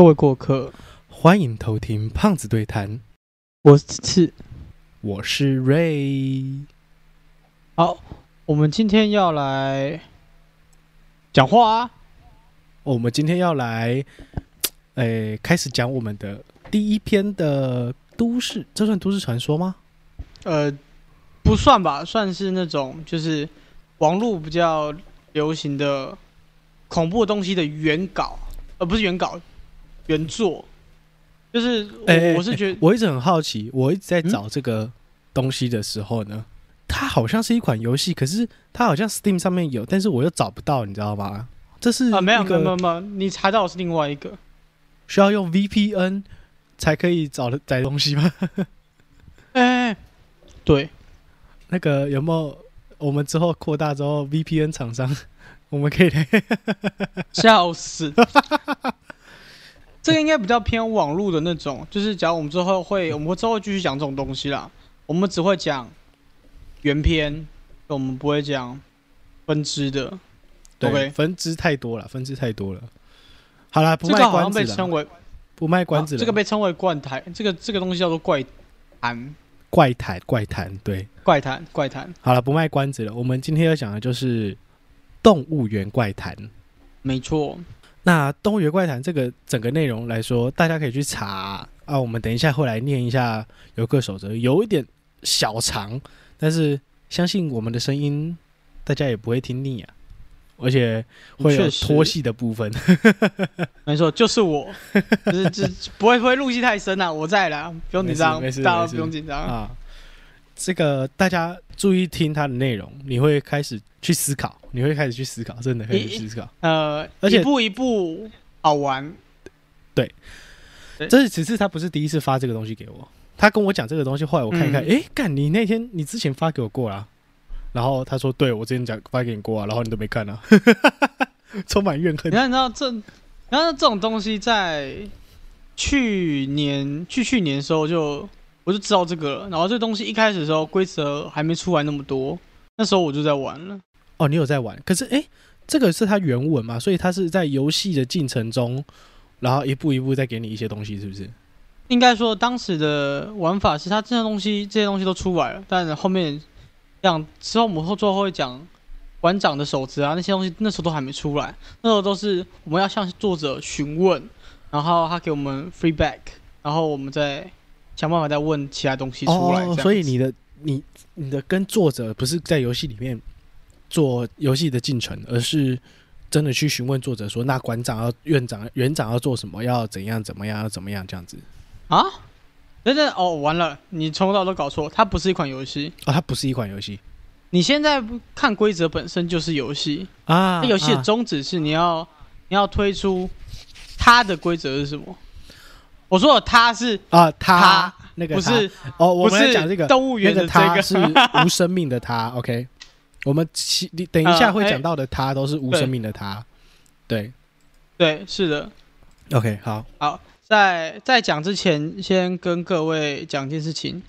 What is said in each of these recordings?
各位过客，欢迎偷听胖子对谈，我是我是瑞。好，我们今天要来讲话啊。我们今天要来，诶、开始讲我们的第一篇的都市，这算都市传说吗？呃，不算吧，算是那种就是网络比较流行的恐怖的东西的原稿，呃，不是原稿，原作。就是我、诶我是觉得，我一直很好奇，我一直在嗯找这个东西的时候呢，它好像是一款游戏，可是它好像 Steam 上面有，但是我又找不到，你知道吗？这是啊，没有没有没有，你查到的是另外一个。需要用 VPN 才可以找的载东西吗？哎、对，那个有没有？我们之后扩大之后，VPN 厂商，我们可以来 笑死！这个应该比较偏网络的那种，就是假如我们之后会，我们会之后会继续讲这种东西啦。我们只会讲原片，我们不会讲分支的。对 OK 分支太多了，分支太多了。好啦，不这卖个好像被关子了，称为不卖关子了。啊这个被称为怪谈，这个这个东西叫做怪谈，怪谈，怪谈，对。怪谈，怪谈，好了，不卖关子了。我们今天要讲的就是动物园怪谈。没错。那动物园怪谈这个整个内容来说，大家可以去查啊。我们等一下会来念一下游客守则，有一点小长，但是相信我们的声音大家也不会听腻啊，而且会有确实拖戏的部分。没错，就是我，就是就是不会不会入戏太深啊，我在啦，不用紧张大家不用紧张。啊，这个大家注意听它的内容，你会开始去思考，你会开始去思考，真的开始思考。呃，而且一步一步好玩，对这是只是他不是第一次发这个东西给我，他跟我讲这个东西，后来我看一看，嗯诶，干、你那天你之前发给我过啦，然后他说，对我之前讲发给你过啊，然后你都没看啊，充满怨恨你。看，你知道这，然后这种东西在去年去去年的时候就我就知道这个了，然后这东西一开始的时候规则还没出来那么多，那时候我就在玩了。哦，你有在玩，可是诶，这个是它原文嘛，所以它是在游戏的进程中，然后一步一步再给你一些东西，是不是？应该说当时的玩法是它这些东西这些东西都出来了，但后面讲之后我们后最后会讲馆长的手指啊那些东西，那时候都还没出来，那时候都是我们要向作者询问，然后他给我们 feedback，然后我们再想办法再问其他东西出来。哦，所以你的你你的跟作者不是在游戏里面做游戏的进程，而是真的去询问作者说，那馆长要、院长、园长要做什么，要怎样怎么样，要怎么样这样子。啊，等等哦，完了，你从头到尾都搞错，它不是一款游戏。啊，它不是一款游戏你现在看规则本身就是游戏，啊游戏的啊宗旨是你要你要推出它的规则是什么？我说的它是啊，他它那个他不是哦，我们讲这个动物园的这个他是无生命的他，OK。我们其你等一下会讲到的他都是无生命的他，对对，是的。，OK，好，好在在讲之前，先跟各位讲一件事情。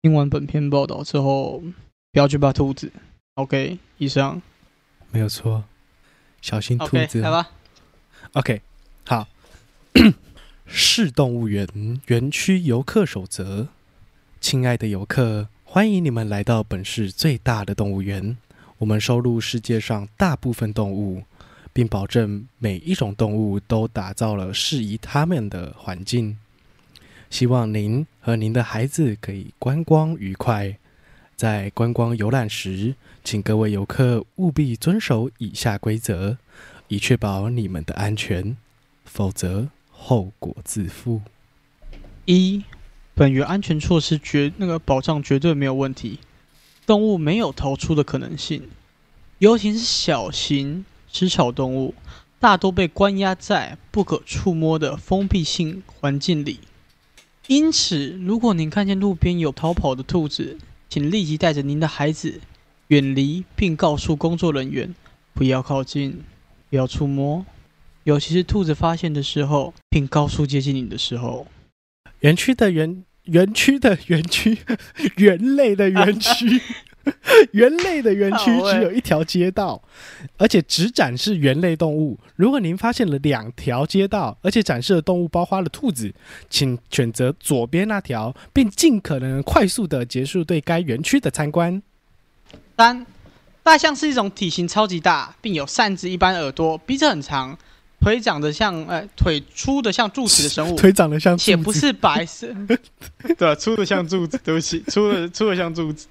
听完本篇报道之后，不要去怕兔子。OK，以上。没有错，小心兔子哦来吧。OK，好。市动物园园区游客守则，亲爱的游客，欢迎你们来到本市最大的动物园。我们收录世界上大部分动物，并保证每一种动物都打造了适宜它们的环境。希望您和您的孩子可以观光愉快。在观光游览时，请各位游客务必遵守以下规则，以确保你们的安全，否则后果自负。一，本园安全措施绝那个保障绝对没有问题，动物没有逃出的可能性，尤其是小型食草动物，大多被关押在不可触摸的封闭性环境里。因此，如果您看见路边有逃跑的兔子，请立即带着您的孩子远离，并告诉工作人员不要靠近，不要触摸，尤其是兔子发现的时候，并高速接近你的时候。园区的园园区的园区，园类的园区，猿类的园区只有一条街道，而且只展示猿类动物。如果您发现了两条街道，而且展示的动物包括了兔子，请选择左边那条，并尽可能快速的结束对该园区的参观。三，大象是一种体型超级大，并有扇子一般耳朵，鼻子很长，腿长得像呃腿粗的像柱子的生物，腿长得像且不是白色，对，粗的像柱子，对不起，粗的粗的像柱子，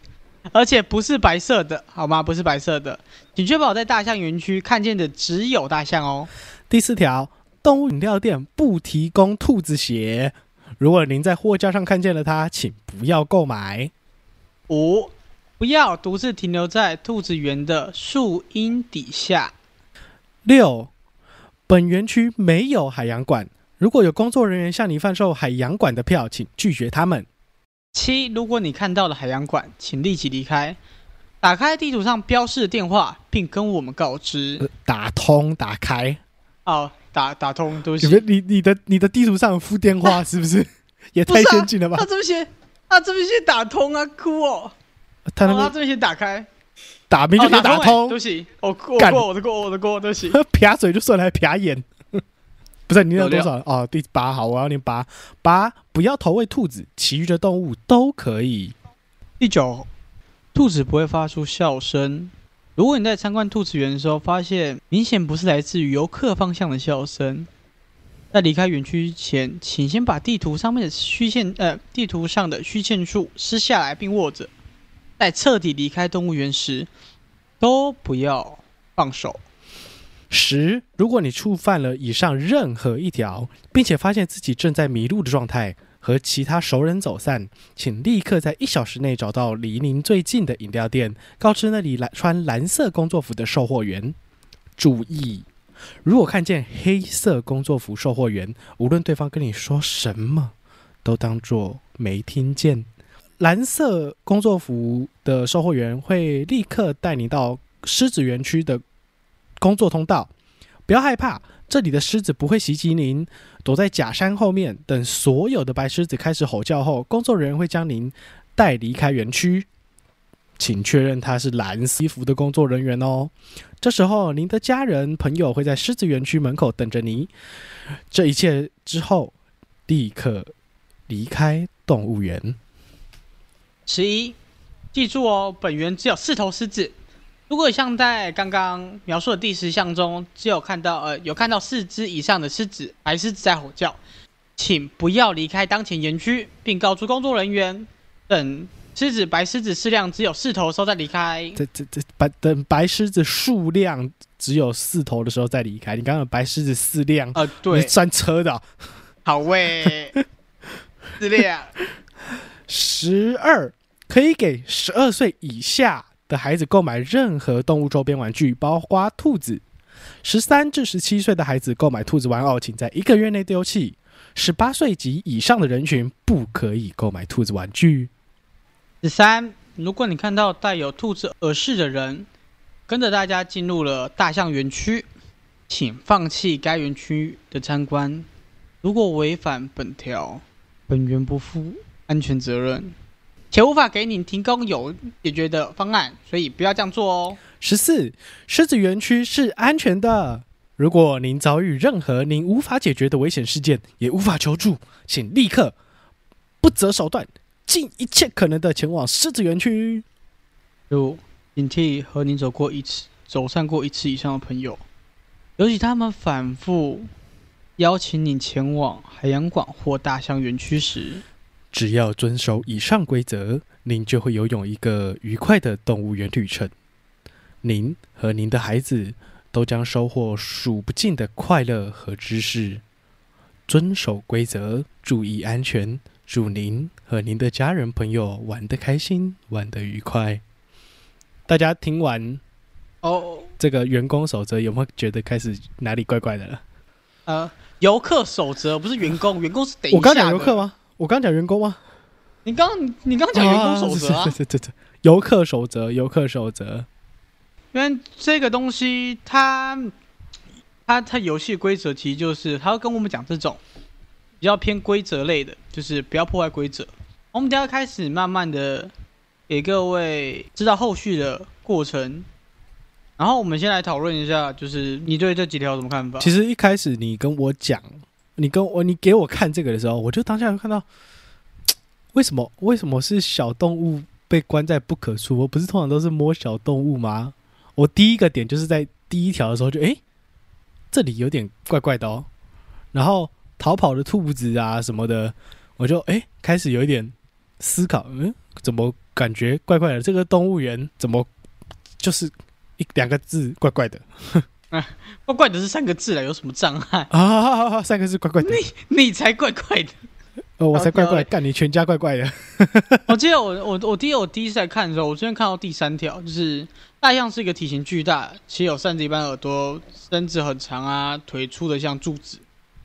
而且不是白色的，好吗？不是白色的，请确保在大象园区看见的只有大象哦。第四条，动物饮料店不提供兔子血。如果您在货架上看见了它，请不要购买。五，不要独自停留在兔子园的树荫底下。六，本园区没有海洋馆。如果有工作人员向你贩售海洋馆的票，请拒绝他们。七，如果你看到了海洋馆，请立即离开。打开地图上标示的电话，并跟我们告知。呃打通打开，哦，打打通，对不你起。你你的你的地图上有附电话是不是？也太先进了吧他？这边写，他这边写打通啊，哭哦。他那边哦他这边写打开，打明就哦，可以打通欸，通对，不起，我过过我的过我的过，对不起。撇嘴就算了，还撇眼。不是你那有多少哦？第八好，我要念八八，不要投喂兔子，其余的动物都可以。第九，兔子不会发出笑声。如果你在参观兔子园的时候，发现明显不是来自于游客方向的笑声，在离开园区前，请先把地图上面的虚线，呃，地图上的虚线处撕下来并握着。在彻底离开动物园时，都不要放手。十，如果你触犯了以上任何一条，并且发现自己正在迷路的状态，和其他熟人走散，请立刻在一小时内找到离您最近的饮料店，告知那里蓝穿蓝色工作服的售货员。注意，如果看见黑色工作服售货员，无论对方跟你说什么，都当作没听见。蓝色工作服的售货员会立刻带你到狮子园区的工作通道，不要害怕，这里的狮子不会袭击您。躲在假山后面，等所有的白狮子开始吼叫后，工作人员会将您带离开园区。请确认他是蓝西服的工作人员哦。这时候，您的家人朋友会在狮子园区门口等着您。这一切之后，立刻离开动物园。十一，记住哦，本园只有四头狮子。如果像在刚刚描述的第十项中，只有看到呃有看到四只以上的狮子，白狮子在吼叫，请不要离开当前园区，并告诉工作人员，等狮子、白狮子适量只有四头的时候再离开。这这这白等白狮子数量只有四头的时候再离开。你刚刚有白狮子四辆，呃，对是，专车的哦、好喂，质量十二可以给十二岁以下的孩子购买任何动物周边玩具，包括兔子。十三至十七岁的孩子购买兔子玩偶，请在一个月内丢弃。十八岁及以上的人群不可以购买兔子玩具。十三，如果你看到带有兔子耳饰的人，跟着大家进入了大象园区，请放弃该园区的参观。如果违反本条，本园不负安全责任，且无法给你提供有解决的方案，所以不要这样做哦。十四，狮子园区是安全的。如果您遭遇任何您无法解决的危险事件，也无法求助，请立刻不择手段，尽一切可能的前往狮子园区。就警惕和你走过一次、走散过一次以上的朋友，尤其他们反复邀请你前往海洋馆或大象园区时，只要遵守以上规则，您就会游泳一个愉快的动物园旅程。您和您的孩子都将收获数不尽的快乐和知识。遵守规则，注意安全，祝您和您的家人朋友玩得开心，玩得愉快。大家听完哦，这个员工守则，有没有觉得开始哪里怪怪的了？呃，游客守则不是员工，员工是等一下我刚讲游客吗？我刚讲员工吗？你刚你刚讲员工守则啊啊，对对对对，游客守则，游客守则。因为这个东西它它它游戏规则其实就是它会跟我们讲这种比较偏规则类的，就是不要破坏规则。我们等下开始慢慢的给各位知道后续的过程。然后我们先来讨论一下，就是你对这几条有什么看法？其实一开始你跟我讲，你跟我你给我看这个的时候，我就当下就看到，为什么为什么是小动物被关在不可触？我不是通常都是摸小动物吗？我第一个点就是在第一条的时候就诶，这里有点怪怪的哦。然后逃跑的兔子啊什么的，我就诶开始有一点思考，嗯，怎么感觉怪怪的？这个动物园怎么就是一两个字怪怪的怪怪的是三个字了，有什么障碍？啊？三个字怪怪的，你你才怪怪的。哦，我才怪怪，干你全家怪怪的。我记得我我我第一我第一次来看的时候，我昨天看到第三条，就是大象是一个体型巨大，且有扇子一般耳朵，身子很长啊，腿粗的像柱子。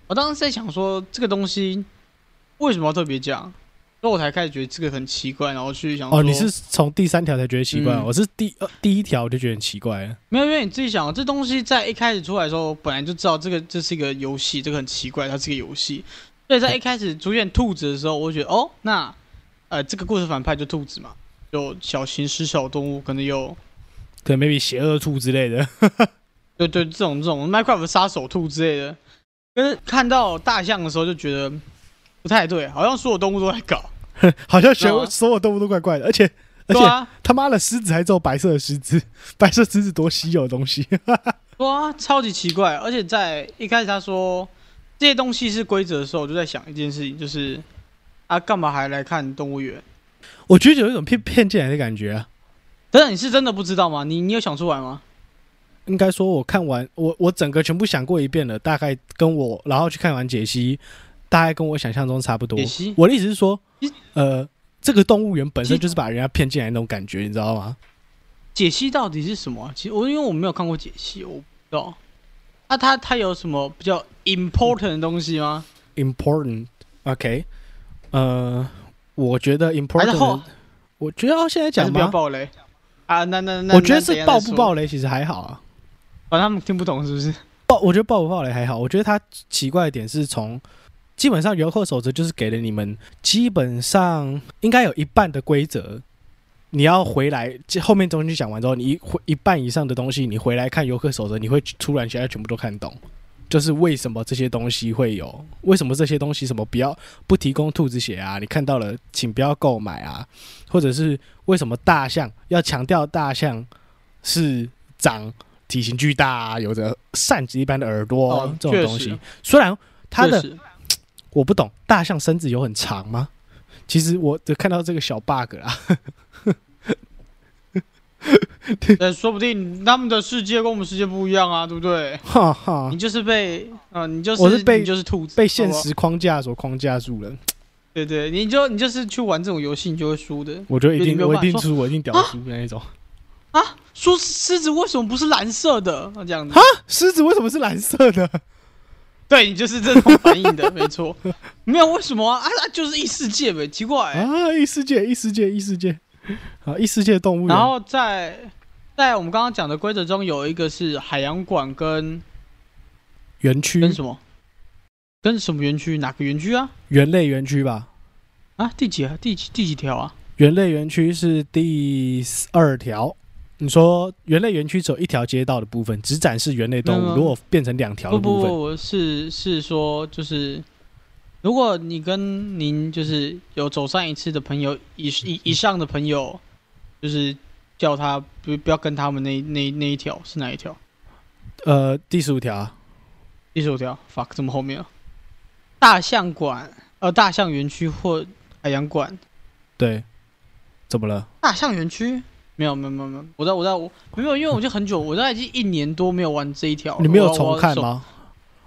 我当时在想说，这个东西为什么要特别讲？所以我才开始觉得这个很奇怪，然后去想哦，你是从第三条才觉得奇怪，嗯我是第呃第一条我就觉得很奇怪了。没有，因为你自己想，这东西在一开始出来的时候，我本来就知道这个这是一个游戏，这个很奇怪，它是一个游戏。所以在一开始出现兔子的时候，我就觉得哦，那呃，这个故事反派就兔子嘛，有小型食小动物，可能有可能 maybe 邪恶兔之类的。对对，这种这种 Minecraft 杀手兔之类的。可是看到大象的时候，就觉得不太对，好像所有动物都在搞。好像全对啊所有动物都怪怪的，而且而且啊，他妈的狮子还只有白色的狮子，白色狮子多稀有的东西。哇啊，超级奇怪。而且在一开始他说这些东西是规则的时候，我就在想一件事情，就是啊，干嘛还来看动物园？我觉得有一种骗骗进来的感觉啊。等等，你是真的不知道吗？你你有想出来吗？应该说，我看完我我整个全部想过一遍了，大概跟我然后去看完解析，大概跟我想象中差不多解。析我的意思是说，呃，这个动物园本身就是把人家骗进来那种感觉，你知道吗？解析到底是什么啊、其实我因为我没有看过解析，我不知道。啊，它它有什么比较 important 的东西吗？important，OK，、呃，我觉得 important，我觉得要现在还是不要讲吗？爆雷啊？那那那，我觉得是爆不下再说爆雷其实还好啊，反正他们听不懂是不是？爆我觉得爆不爆雷还好，我觉得它奇怪的点是从基本上游客守则就是给了你们基本上应该有一半的规则。你要回来，这后面东西讲完之后，你一一半以上的东西，你回来看游客守则，你会突然现在全部都看懂，就是为什么这些东西会有，为什么这些东西什么不要不提供兔子血啊，你看到了请不要购买啊，或者是为什么大象要强调大象是长体型巨大、啊，有着扇子一般的耳朵、哦这种东西。虽然它的我不懂，大象身子有很长吗？其实我只看到这个小 bug 啦。呃，说不定他们的世界跟我们世界不一样啊，对不对？哈哈你，就是被啊、你就是我是被你就是兔子，被现实框架所框架住了。对对，你就你就是去玩这种游戏，你就会输的。我觉得一定，我一定输，我一定屌输那一种。啊，说狮子为什么不是蓝色的？啊这样子啊，狮子为什么是蓝色的？对你就是这种反应的，没错。没有为什么啊？啊，啊就是异世界呗，奇怪、啊，异世界，异世界，异世界。啊，异世界动物园。然后在在我们刚刚讲的规则中，有一个是海洋馆跟园区，跟什么？跟什么园区？哪个园区啊？园类园区吧。啊，第几啊？第几第几条啊？园类园区是第二条。你说园内园区只有一条街道的部分，只展示园内动物。如果变成两条不的部分，不不，是是说就是，如果你跟您就是有走上一次的朋友以以以上的朋友，就是叫他不不要跟他们那那那一条是哪一条？呃，第十五条啊，第十五条，fuck，怎么后面啊？大象馆，呃，大象园区或海洋馆，对，怎么了？大象园区没有没有没有没有，我在我在我没有，因为我就很久，我在已经一年多没有玩这一条，你没有重看？吗？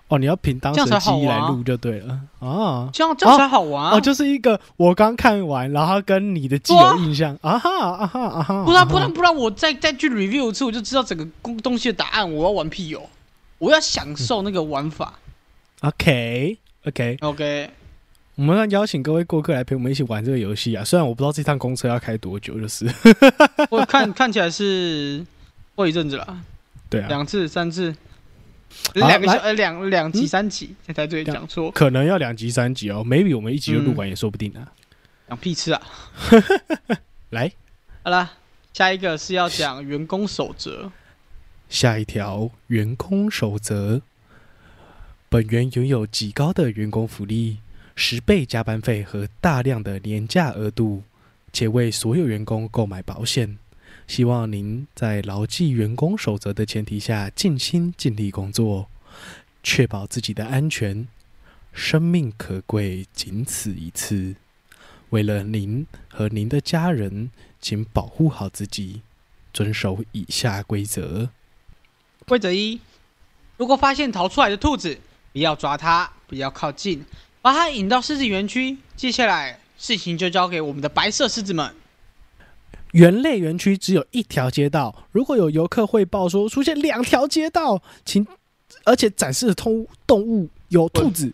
哦，你要凭当时记忆来录就对了啊。这样这样才好玩啊！哦，就是一个我刚看完，然后跟你的既有印象啊哈啊哈啊哈，不然不然不然，我再再去 review 一次，我就知道整个东东西的答案。我要玩屁哦，我要享受那个玩法。OK OK，OK，我们要邀请各位过客来陪我们一起玩这个游戏啊。虽然我不知道这趟公车要开多久，就是。我看看起来是过一阵子了，对啊，两次三次，两个小呃两两集嗯？三集才才对，讲错，可能要两集三集哦，maybe 我们一集就录嗯。完也说不定啊。讲屁吃啊！来，好了，下一个是要讲员工守则。下一条员工守则：本园拥有极高的员工福利，十倍加班费和大量的年假额度，且为所有员工购买保险。希望您在牢记员工守则的前提下，尽心尽力工作，确保自己的安全。生命可贵，仅此一次。为了您和您的家人，请保护好自己，遵守以下规则。规则一：如果发现逃出来的兔子，不要抓它，不要靠近，把它引到狮子园区。接下来事情就交给我们的白色狮子们。园类园区只有一条街道，如果有游客汇报说出现两条街道，请而且展示的动动物有兔子，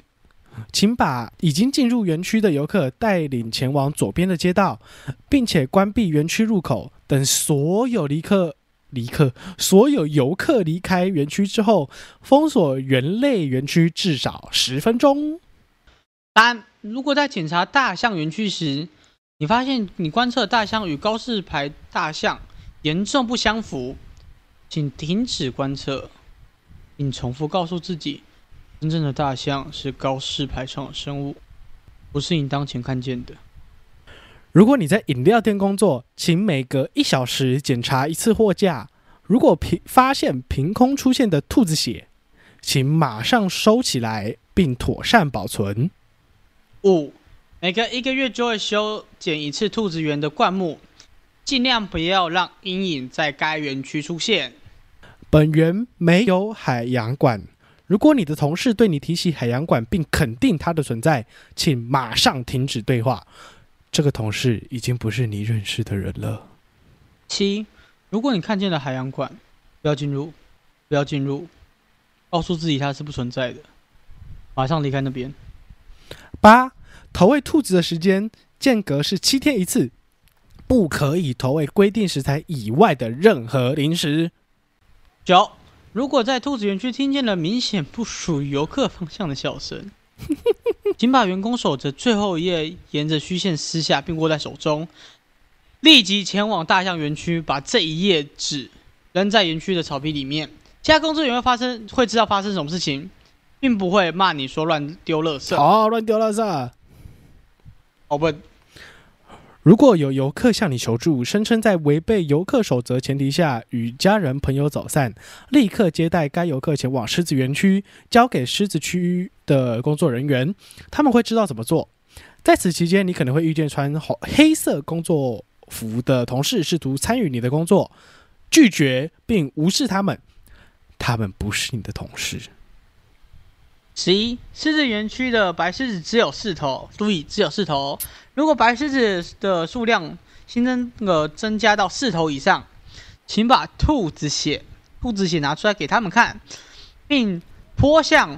请把已经进入园区的游客带领前往左边的街道，并且关闭园区入口。等所有离客离客所有游客离开园区之后，封锁园类园区至少十分钟。三，如果在检查大象园区时，你发现你观测大象与高士牌大象严重不相符，请停止观测，并重复告诉自己：真正的大象是高士牌上的生物，不是你当前看见的。如果你在饮料店工作，请每隔一小时检查一次货架。如果凭发现凭空出现的兔子血，请马上收起来并妥善保存。五。每隔一个月就会修剪一次兔子园的灌木，尽量不要让阴影在该园区出现。本园没有海洋馆。如果你的同事对你提起海洋馆并肯定它的存在，请马上停止对话。这个同事已经不是你认识的人了。七，如果你看见了海洋馆，不要进入，不要进入，告诉自己它是不存在的，马上离开那边。八。投喂兔子的时间间隔是七天一次，不可以投喂规定食材以外的任何零食。九，如果在兔子园区听见了明显不属于游客方向的笑声，请把员工守则最后一页沿着虚线撕下，并握在手中，立即前往大象园区，把这一页纸扔在园区的草皮里面。其他工作人员会发生会知道发生什么事情，并不会骂你说乱丢垃圾。好，乱丢垃圾。哦不，如果有游客向你求助，声称在违背游客守则前提下与家人朋友走散，立刻接待该游客前往狮子园区，交给狮子区的工作人员，他们会知道怎么做。在此期间，你可能会遇见穿红黑色工作服的同事，试图参与你的工作，拒绝并无视他们，他们不是你的同事。十一，狮子园区的白狮子只有四头，注意只有四头。如果白狮子的数量新增呃增加到四头以上，请把兔子血兔子血拿出来给他们看，并泼向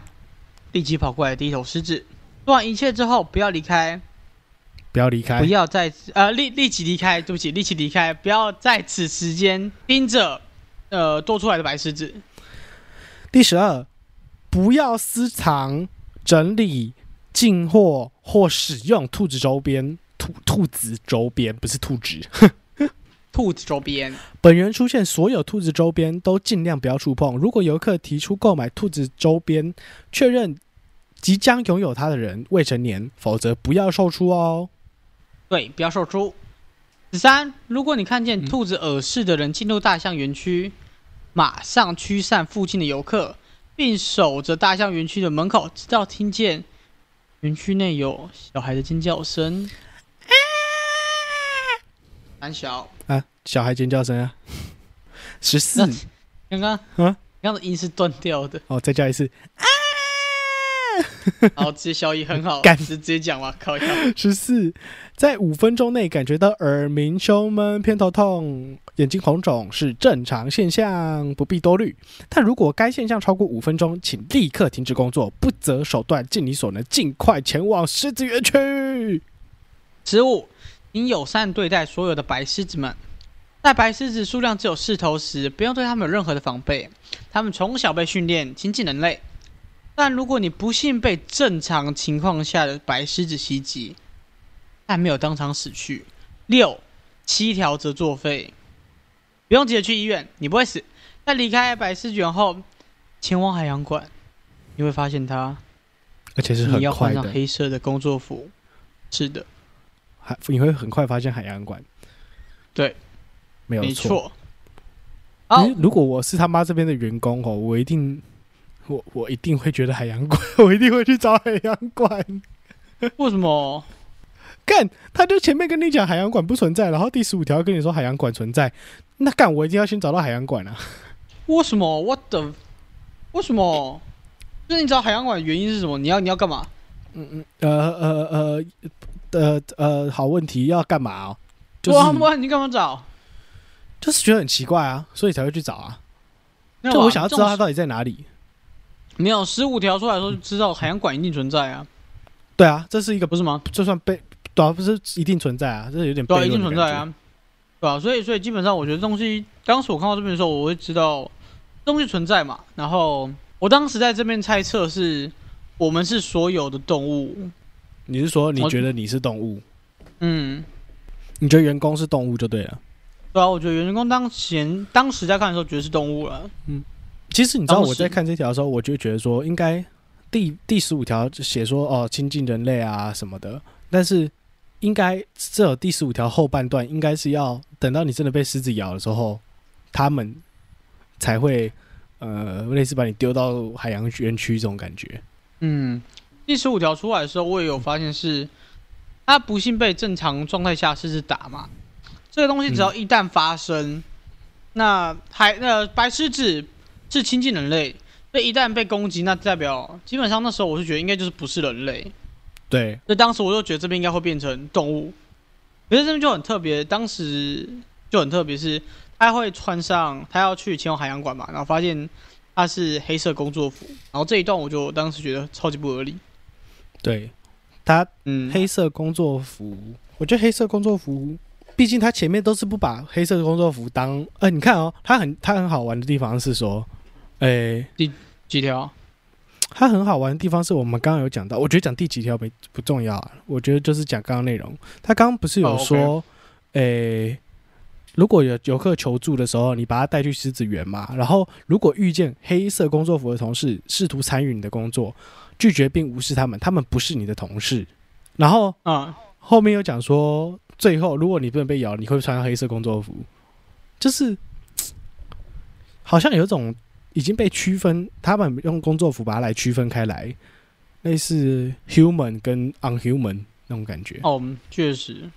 立即跑过来的第一头狮子。做完一切之后，不要离开，不要离开，不要在呃立立即离开，对不起，立即离开，不要在此时间盯着呃多出来的白狮子。第十二。不要私藏、整理、进货或使用兔子周边。兔兔子周边不是兔子，兔子周边。本人出现所有兔子周边都尽量不要触碰。如果游客提出购买兔子周边，确认即将拥有它的人未成年，否则不要售出哦。对，不要售出。十三，如果你看见兔子耳饰的人进入大象园区，马上驱散附近的游客。并守着大象园区的门口，直到听见园区内有小孩的尖叫声。胆小啊！小孩尖叫声啊！十四，刚刚啊，刚刚的音是断掉的。哦，再叫一次。好，直接效益很好，直接讲吧，靠。十四，在五分钟内感觉到耳鸣、胸闷、偏头痛、眼睛红肿是正常现象，不必多虑。但如果该现象超过五分钟，请立刻停止工作，不择手段，尽你所能，尽快前往狮子园区。十五，应友善对待所有的白狮子们。在白狮子数量只有四头时，不用对他们有任何的防备。他们从小被训练亲近人类。但如果你不幸被正常情况下的白狮子袭击，但没有当场死去，六，七条则作废。不用急着去医院，你不会死。在离开白狮卷后，前往海洋馆，你会发现它，而且是很你要换上快的，黑色的工作服。是的，海你会很快发现海洋馆。对，没有错。因好为，如果我是他妈这边的员工哦，我一定，我我一定会觉得海洋馆，我一定会去找海洋馆。为什么？干，他就前面跟你讲海洋馆不存在，然后第十五条跟你说海洋馆存在，那干我一定要先找到海洋馆啊！为什么？What the？为什么？就是你找海洋馆的原因是什么？你要你要干嘛？嗯嗯，呃呃呃呃呃，好问题，要干嘛哦？就是哇哇，你干嘛找？就是觉得很奇怪啊，所以才会去找啊。没有啊就我想要知道这种它到底在哪里。没有十五条出来的时候就知道海洋馆一定存在啊，对啊，这是一个不是吗？就算被对啊，不是一定存在啊，这有点对啊，一。定存在啊，对啊，所以所以基本上我觉得东西，当时我看到这边的时候，我会知道东西存在嘛。然后我当时在这边猜测是，我们是所有的动物，你是说你觉得你是动物？嗯，你觉得员工是动物就对了。对啊，我觉得员工当前当时在看的时候，觉得是动物了。其实你知道我在看这条的时候，我就觉得说，应该第第十五条写说哦亲近人类啊什么的，但是应该只有第十五条后半段，应该是要等到你真的被狮子咬的时候，他们才会呃类似把你丢到海洋园区这种感觉。嗯，第十五条出来的时候，我也有发现是，他不幸被正常状态下狮子打嘛。这个东西只要一旦发生，那海那白狮子是亲近人类，所以一旦被攻击，那代表基本上那时候我是觉得应该就是不是人类。对，所以当时我就觉得这边应该会变成动物，可是这边就很特别，当时就很特别是，他会穿上他要去前往海洋馆嘛，然后发现他是黑色工作服，然后这一段我就当时觉得超级不合理。对，他嗯，黑色工作服，我觉得黑色工作服，毕竟他前面都是不把黑色工作服当，呃，你看哦，他很他很好玩的地方是说，诶、几条？它很好玩的地方是我们刚刚有讲到，我觉得讲第几条没不重要啊，我觉得就是讲刚刚内容。他刚刚不是有哦说，诶、如果有游客求助的时候，你把他带去狮子园嘛，然后如果遇见黑色工作服的同事试图参与你的工作，拒绝并无视他们，他们不是你的同事。然后啊、后面有讲说，最后如果你不能被咬，你会穿黑色工作服，就是 好像有一种已经被区分，他们用工作服把它来区分开来，类似 human 跟 unhuman 那种感觉。哦，确实，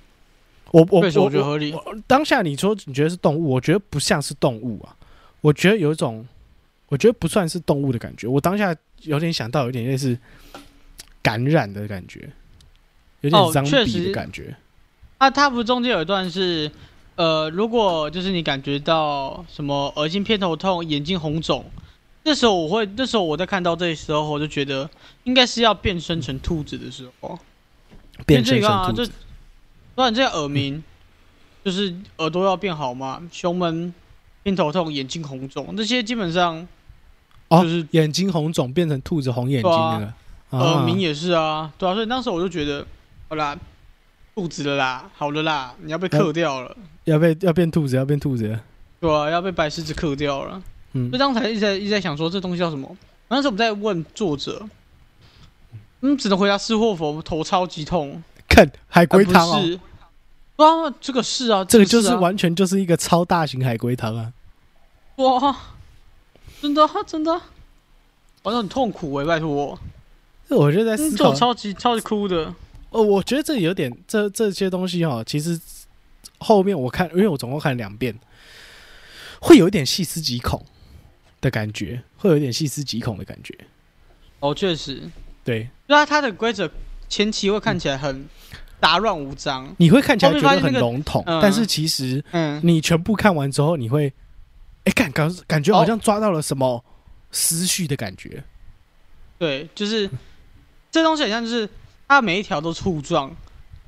我我我我觉得合理。当下你说你觉得是动物，我觉得不像是动物啊，我觉得有一种，我觉得不算是动物的感觉。我当下有点想到有点类似感染的感觉，有点哦脏逼的感觉。啊，他不是中间有一段是，呃，如果就是你感觉到什么恶心、偏头痛、眼睛红肿，那时候我会，那时候我在看到这时候，我就觉得应该是要变身成兔子的时候。变这个兔子，不然这耳鸣，就是耳朵要变好嘛，胸闷、偏头痛、眼睛红肿，这些基本上哦就是眼睛红肿变成兔子红眼睛那个，耳鸣啊也是啊，对啊，所以那时候我就觉得，好啦，兔子了啦，好了啦，你要被克掉了，要被要变兔子，要变兔子了，对啊，要被白狮子克掉了。嗯所以，当时才一直在一直在想说这东西叫什么。那时候我们在问作者，嗯，只能回答是或否，头超级痛。看海龟汤啊，这个是啊，这个就是啊完全就是一个超大型海龟汤啊！哇，真的啊真的啊，玩的很痛苦哎、拜托，这我就在嗯思考超级超级哭的。哦，我觉得这有点这这些东西哦，其实后面我看，因为我总共看两遍，会有一点细思极恐的感觉，会有一点细思极恐的感觉。哦，确实，对，对啊，它的规则前期会看起来很杂乱无章，你会看起来觉得很笼统，嗯但是其实嗯，你全部看完之后，你会，哎，感感感觉好像抓到了什么思绪的感觉。对，就是 这东西很像就是它每一条都是互撞，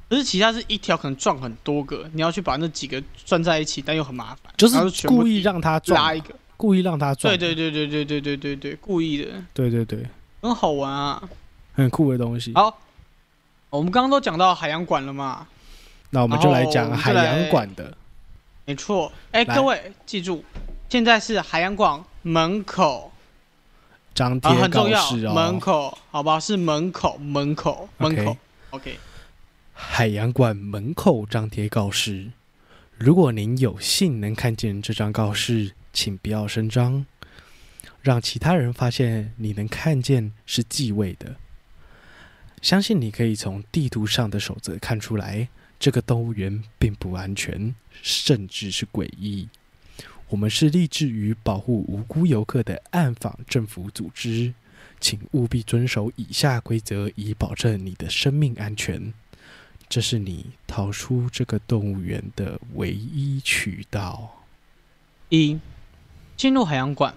可是其他是一条可能撞很多个，你要去把那几个转在一起，但又很麻烦，就是故意让它撞拉一，个，故意让它撞。对对对对对对对对对，故意的，对对对，很好玩啊。很酷的东西。好，我们刚刚都讲到海洋馆了嘛，那我们就来讲海洋馆的。没错。哎，来各位记住，现在是海洋馆门口，张贴啊，很重告要，示哦。门口，好吧，是门口，门口，门口 OK。OK，海洋馆门口张贴告示。如果您有幸能看见这张告示，请不要声张，让其他人发现你能看见是忌讳的。相信你可以从地图上的守则看出来，这个动物园并不安全，甚至是诡异。我们是立志于保护无辜游客的暗访政府组织，请务必遵守以下规则，以保证你的生命安全。这是你逃出这个动物园的唯一渠道。一，进入海洋馆，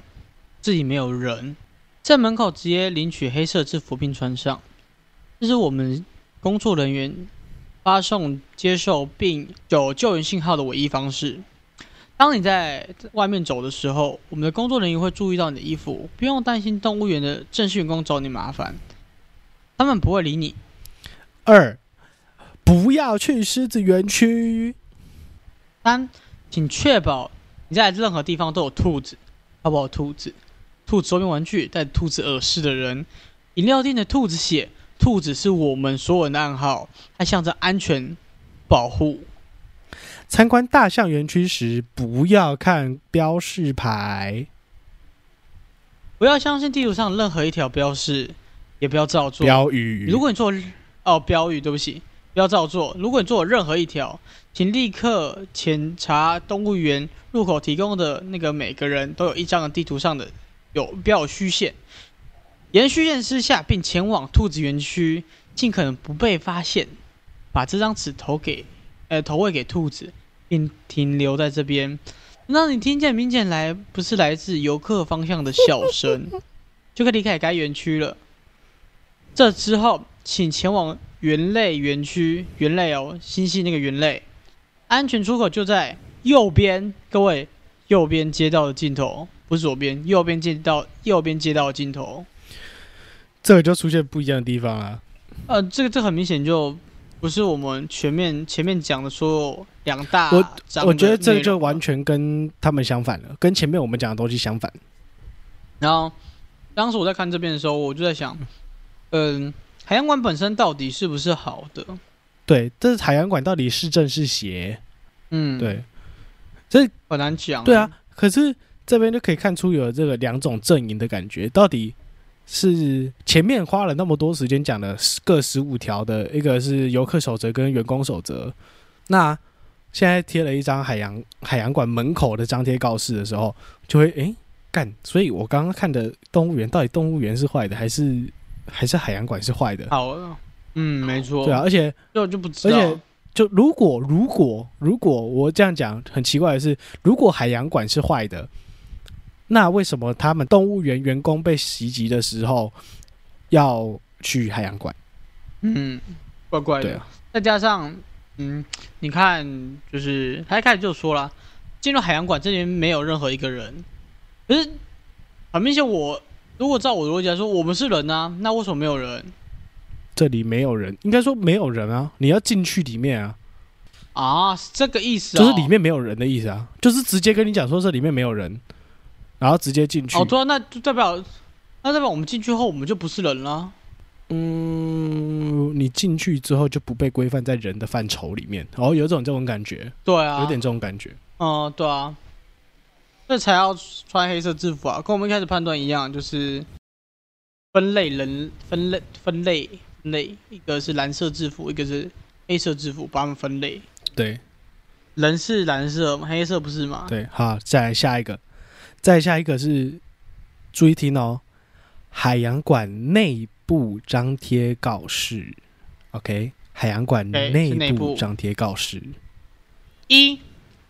这里没有人，在门口直接领取黑色制服并穿上，这是我们工作人员发送、接受并有救援信号的唯一方式。当你在外面走的时候，我们的工作人员会注意到你的衣服，不用担心动物园的正式员工找你麻烦，他们不会理你。二，不要去狮子园区。三，请确保你在任何地方都有兔子，好不好？兔子，兔子周边玩具，带兔子耳饰的人，饮料店的兔子血，兔子是我们所有人的暗号，它象征安全、保护。参观大象园区时，不要看标示牌，不要相信地图上任何一条标示，也不要照做。标语。如果你做哦标语，对不起，不要照做。如果你做任何一条，请立刻检查动物园入口提供的那个每个人都有一张的地图上的有标有虚线，沿虚线之下，并前往兔子园区，尽可能不被发现。把这张纸投给呃投喂给兔子，并停留在这边。让你听见明显来不是来自游客方向的笑声，就可以离开该园区了。这之后，请前往猿类园区，猿类哦，星系那个猿类，安全出口就在右边，各位，右边街道的尽头，不是左边，右边街道，右边街道的尽头。这个就出现不一样的地方啊。呃，这个这很明显就不是我们全面前面讲的所有两大我我觉得这个就完全跟他们相反了，跟前面我们讲的东西相反。然后当时我在看这边的时候，我就在想，嗯，海洋馆本身到底是不是好的？对，这是海洋馆到底是正是邪？嗯，，对，这很难讲。对啊，，可是这边就可以看出有这个两种阵营的感觉，到底是前面花了那么多时间讲的各十五条的，一个是游客守则跟员工守则，那现在贴了一张海洋海洋馆门口的张贴告示的时候，就会诶干，所以我刚刚看的动物园到底动物园是坏的，还是还是海洋馆是坏的？好，嗯，没错。对啊，，而且就就不知道。而且就如果如果如果我这样讲，很奇怪的是，如果海洋馆是坏的，那为什么他们动物园员工被袭击的时候要去海洋馆？嗯，怪怪的。对啊，再加上，嗯，你看，就是他一开始就说了，进入海洋馆这边没有任何一个人，可是很明显我，如果照我的逻辑来说，我们是人啊，那为什么没有人这里没有人，应该说没有人啊，你要进去里面啊，啊？是这个意思、哦，就是里面没有人的意思啊，就是直接跟你讲说这里面没有人，然后直接进去。哦，对啊，那就代表，那代表我们进去后我们就不是人了。嗯，你进去之后就不被规范在人的范畴里面，哦，有种这种感觉，对啊，有点这种感觉。嗯，对啊，这才要穿黑色制服啊，跟我们一开始判断一样，就是分类人分类分类分类，一个是蓝色制服，一个是黑色制服，把他们分类。对，人是蓝色，黑色不是吗？对，好，再来下一个，再下一个是注意听哦，海洋馆内部张贴告示，OK，海洋馆内内部部张贴告示，一，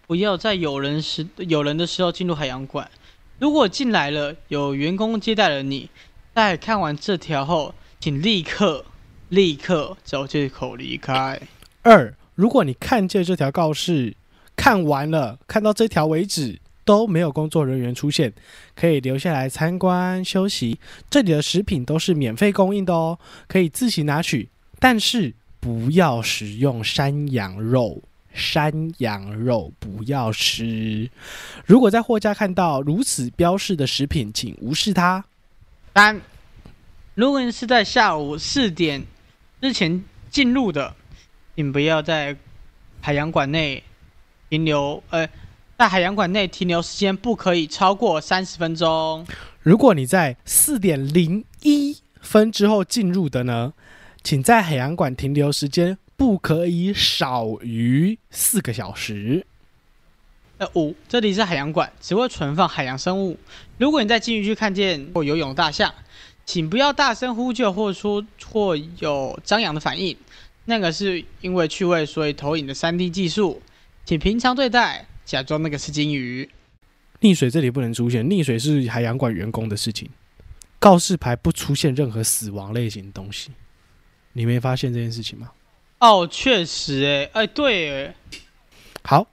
不要在有人时有人的时候进入海洋馆。如果进来了，有员工接待了你，在看完这条后，请立刻立刻走借口离开。二，如果你看见这条告示，看完了，看到这条为止。都没有工作人员出现，可以留下来参观休息。这里的食品都是免费供应的哦，可以自行拿取，但是不要食用山羊肉。山羊肉不要吃。如果在货架看到如此标示的食品，请无视它。三，如果你是在下午四点之前进入的，请不要在海洋馆内停留。呃，在海洋馆内停留时间不可以超过三十分钟。如果你在四点零一分之后进入的呢，请在海洋馆停留时间不可以少于四个小时。呃，五，这里是海洋馆，只会存放海洋生物。如果你在金鱼区看见或游泳大象，请不要大声呼救或说或有张扬的反应，那个是因为趣味所以投影的三 D 技术，请平常对待，假装那个是金鱼。溺水这里不能出现，溺水是海洋馆员工的事情。告示牌不出现任何死亡类型的东西，你没发现这件事情吗？哦，确实，哎，哎，对，好，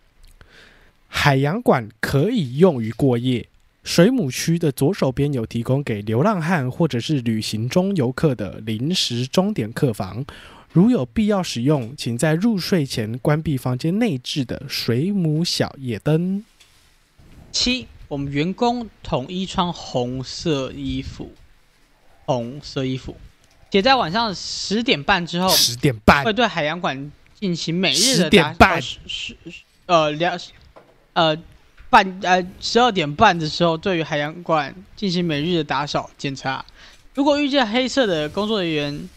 海洋馆可以用于过夜。水母区的左手边有提供给流浪汉或者是旅行中游客的临时钟点客房，如有必要使用，请在入睡前关闭房间内置的水母小夜灯。七，我们员工统一穿红色衣服，红色衣服，且在晚上十点半之后十点半会对海洋馆进行每日的10点半呃两呃半呃十二点半的时候，对于海洋馆进行每日的打扫检查。如果遇见黑色的工作人员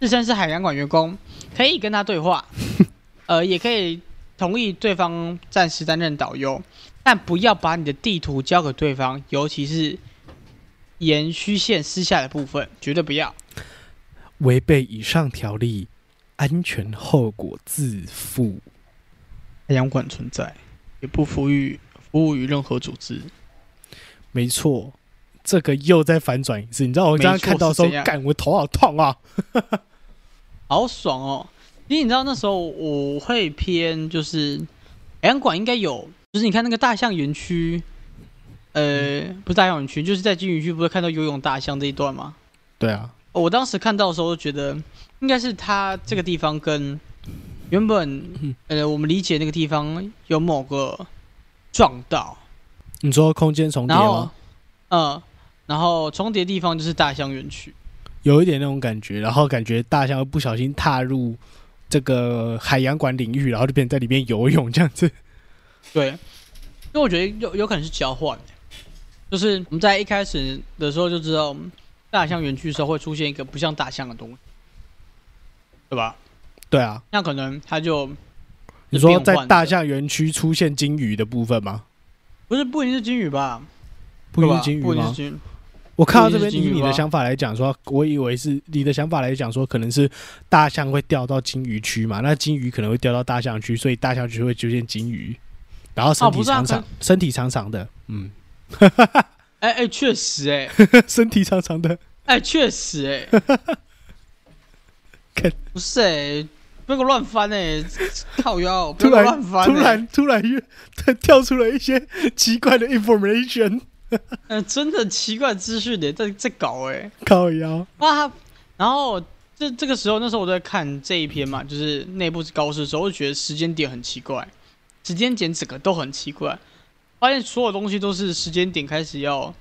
自身是海洋馆员工，可以跟他对话，呃，也可以同意对方暂时担任导游，但不要把你的地图交给对方，尤其是沿虚线私下的部分，绝对不要。违背以上条例，安全后果自负。海洋馆存在，也不服于服务于任何组织。没错，这个又在反转一次。你知道我刚刚看到的时候干我头好痛啊！好爽哦！因为你知道那时候我会偏就是海洋馆应该有，就是你看那个大象园区，呃，不是大象园区，就是在金鱼区不是看到游泳大象这一段吗？对啊，我当时看到的时候，就觉得应该是它这个地方跟原本呃我们理解那个地方有某个撞到，你说空间重叠吗？呃，然后重叠地方就是大象园区。有一点那种感觉，然后感觉大象不小心踏入这个海洋馆领域，然后就变成在里面游泳这样子。对，因为我觉得有有可能是交换的，就是我们在一开始的时候就知道大象园区的时候会出现一个不像大象的东西，对吧？对啊，那可能它就你说在大象园区出现金鱼的部分吗？不是不一定是金鱼吧？不一定是金鱼吗？不一定是金鱼。我看到这边以你的想法来讲说，我以为是你的想法来讲说，可能是大象会掉到金鱼区嘛，那金鱼可能会掉到大象区，所以大象区会出现金鱼，然后身体长长，身体长长的，嗯，哎哎，确实哎、身体长长的，哎，确实哎、看不是哎、不要乱翻哎、靠腰，不要乱翻、欸，突然突然又跳出了一些奇怪的 information，呃，真的奇怪的资讯的在在搞哎、靠腰，啊，然后这这个时候，那时候我在看这一篇嘛，就是内部高试的时候，我就觉得时间点很奇怪，时间点整个都很奇怪，发现所有东西都是时间点开始要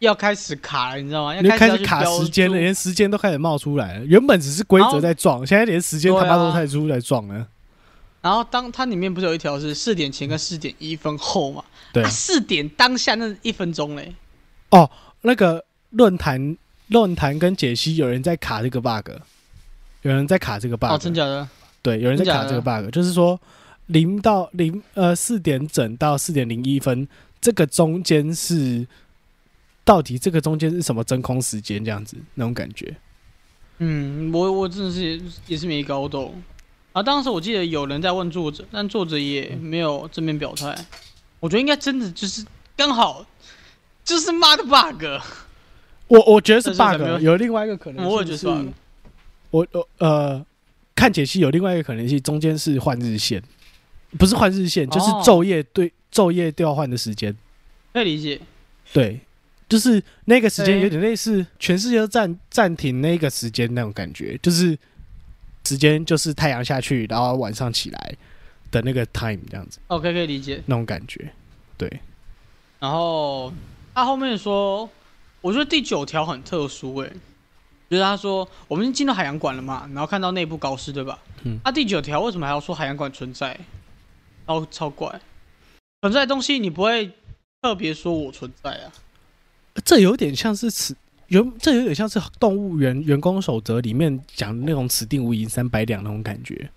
要开始卡了，你知道吗？要你就开始卡时间了，注连时间都开始冒出来了。原本只是规则在撞，现在连时间他妈都开始出来撞了。然后当它里面不是有一条是四点前跟四点一分后嘛？对啊，四点当下那一分钟嘞，哦那个论坛论坛跟解析有人在卡这个 bug，有人在卡这个 bug，、哦，真假的？对，有人在卡这个 bug，就是说零到零呃四点整到四点零一分，这个中间是到底这个中间是什么真空时间这样子那种感觉。嗯，我我真的是也也是没搞懂。啊，当时我记得有人在问作者，但作者也没有正面表态。我觉得应该真的就是刚好，就是妈的 bug。我我觉得是 bug，没有有另外一个可能性我也觉得是 bug 我我呃看解析有另外一个可能性，中间是换日线，不是换日线，就是哦昼夜对昼夜调换的时间。可以理解。对，就是那个时间有点类似全世界都暂暂停那个时间那种感觉，就是时间就是太阳下去，然后晚上起来的那个 time 这样子，OK 可以理解。那种感觉。对，然后他后面说，我觉得第九条很特殊诶、就是他说我们进到海洋馆了嘛，然后看到内部高湿对吧？嗯那、第九条为什么还要说海洋馆存在？超超怪，存在的东西你不会特别说我存在啊？这有点像是此原，这有点像是动物园员工守则里面讲的那种“此地无银三百两”那种感觉。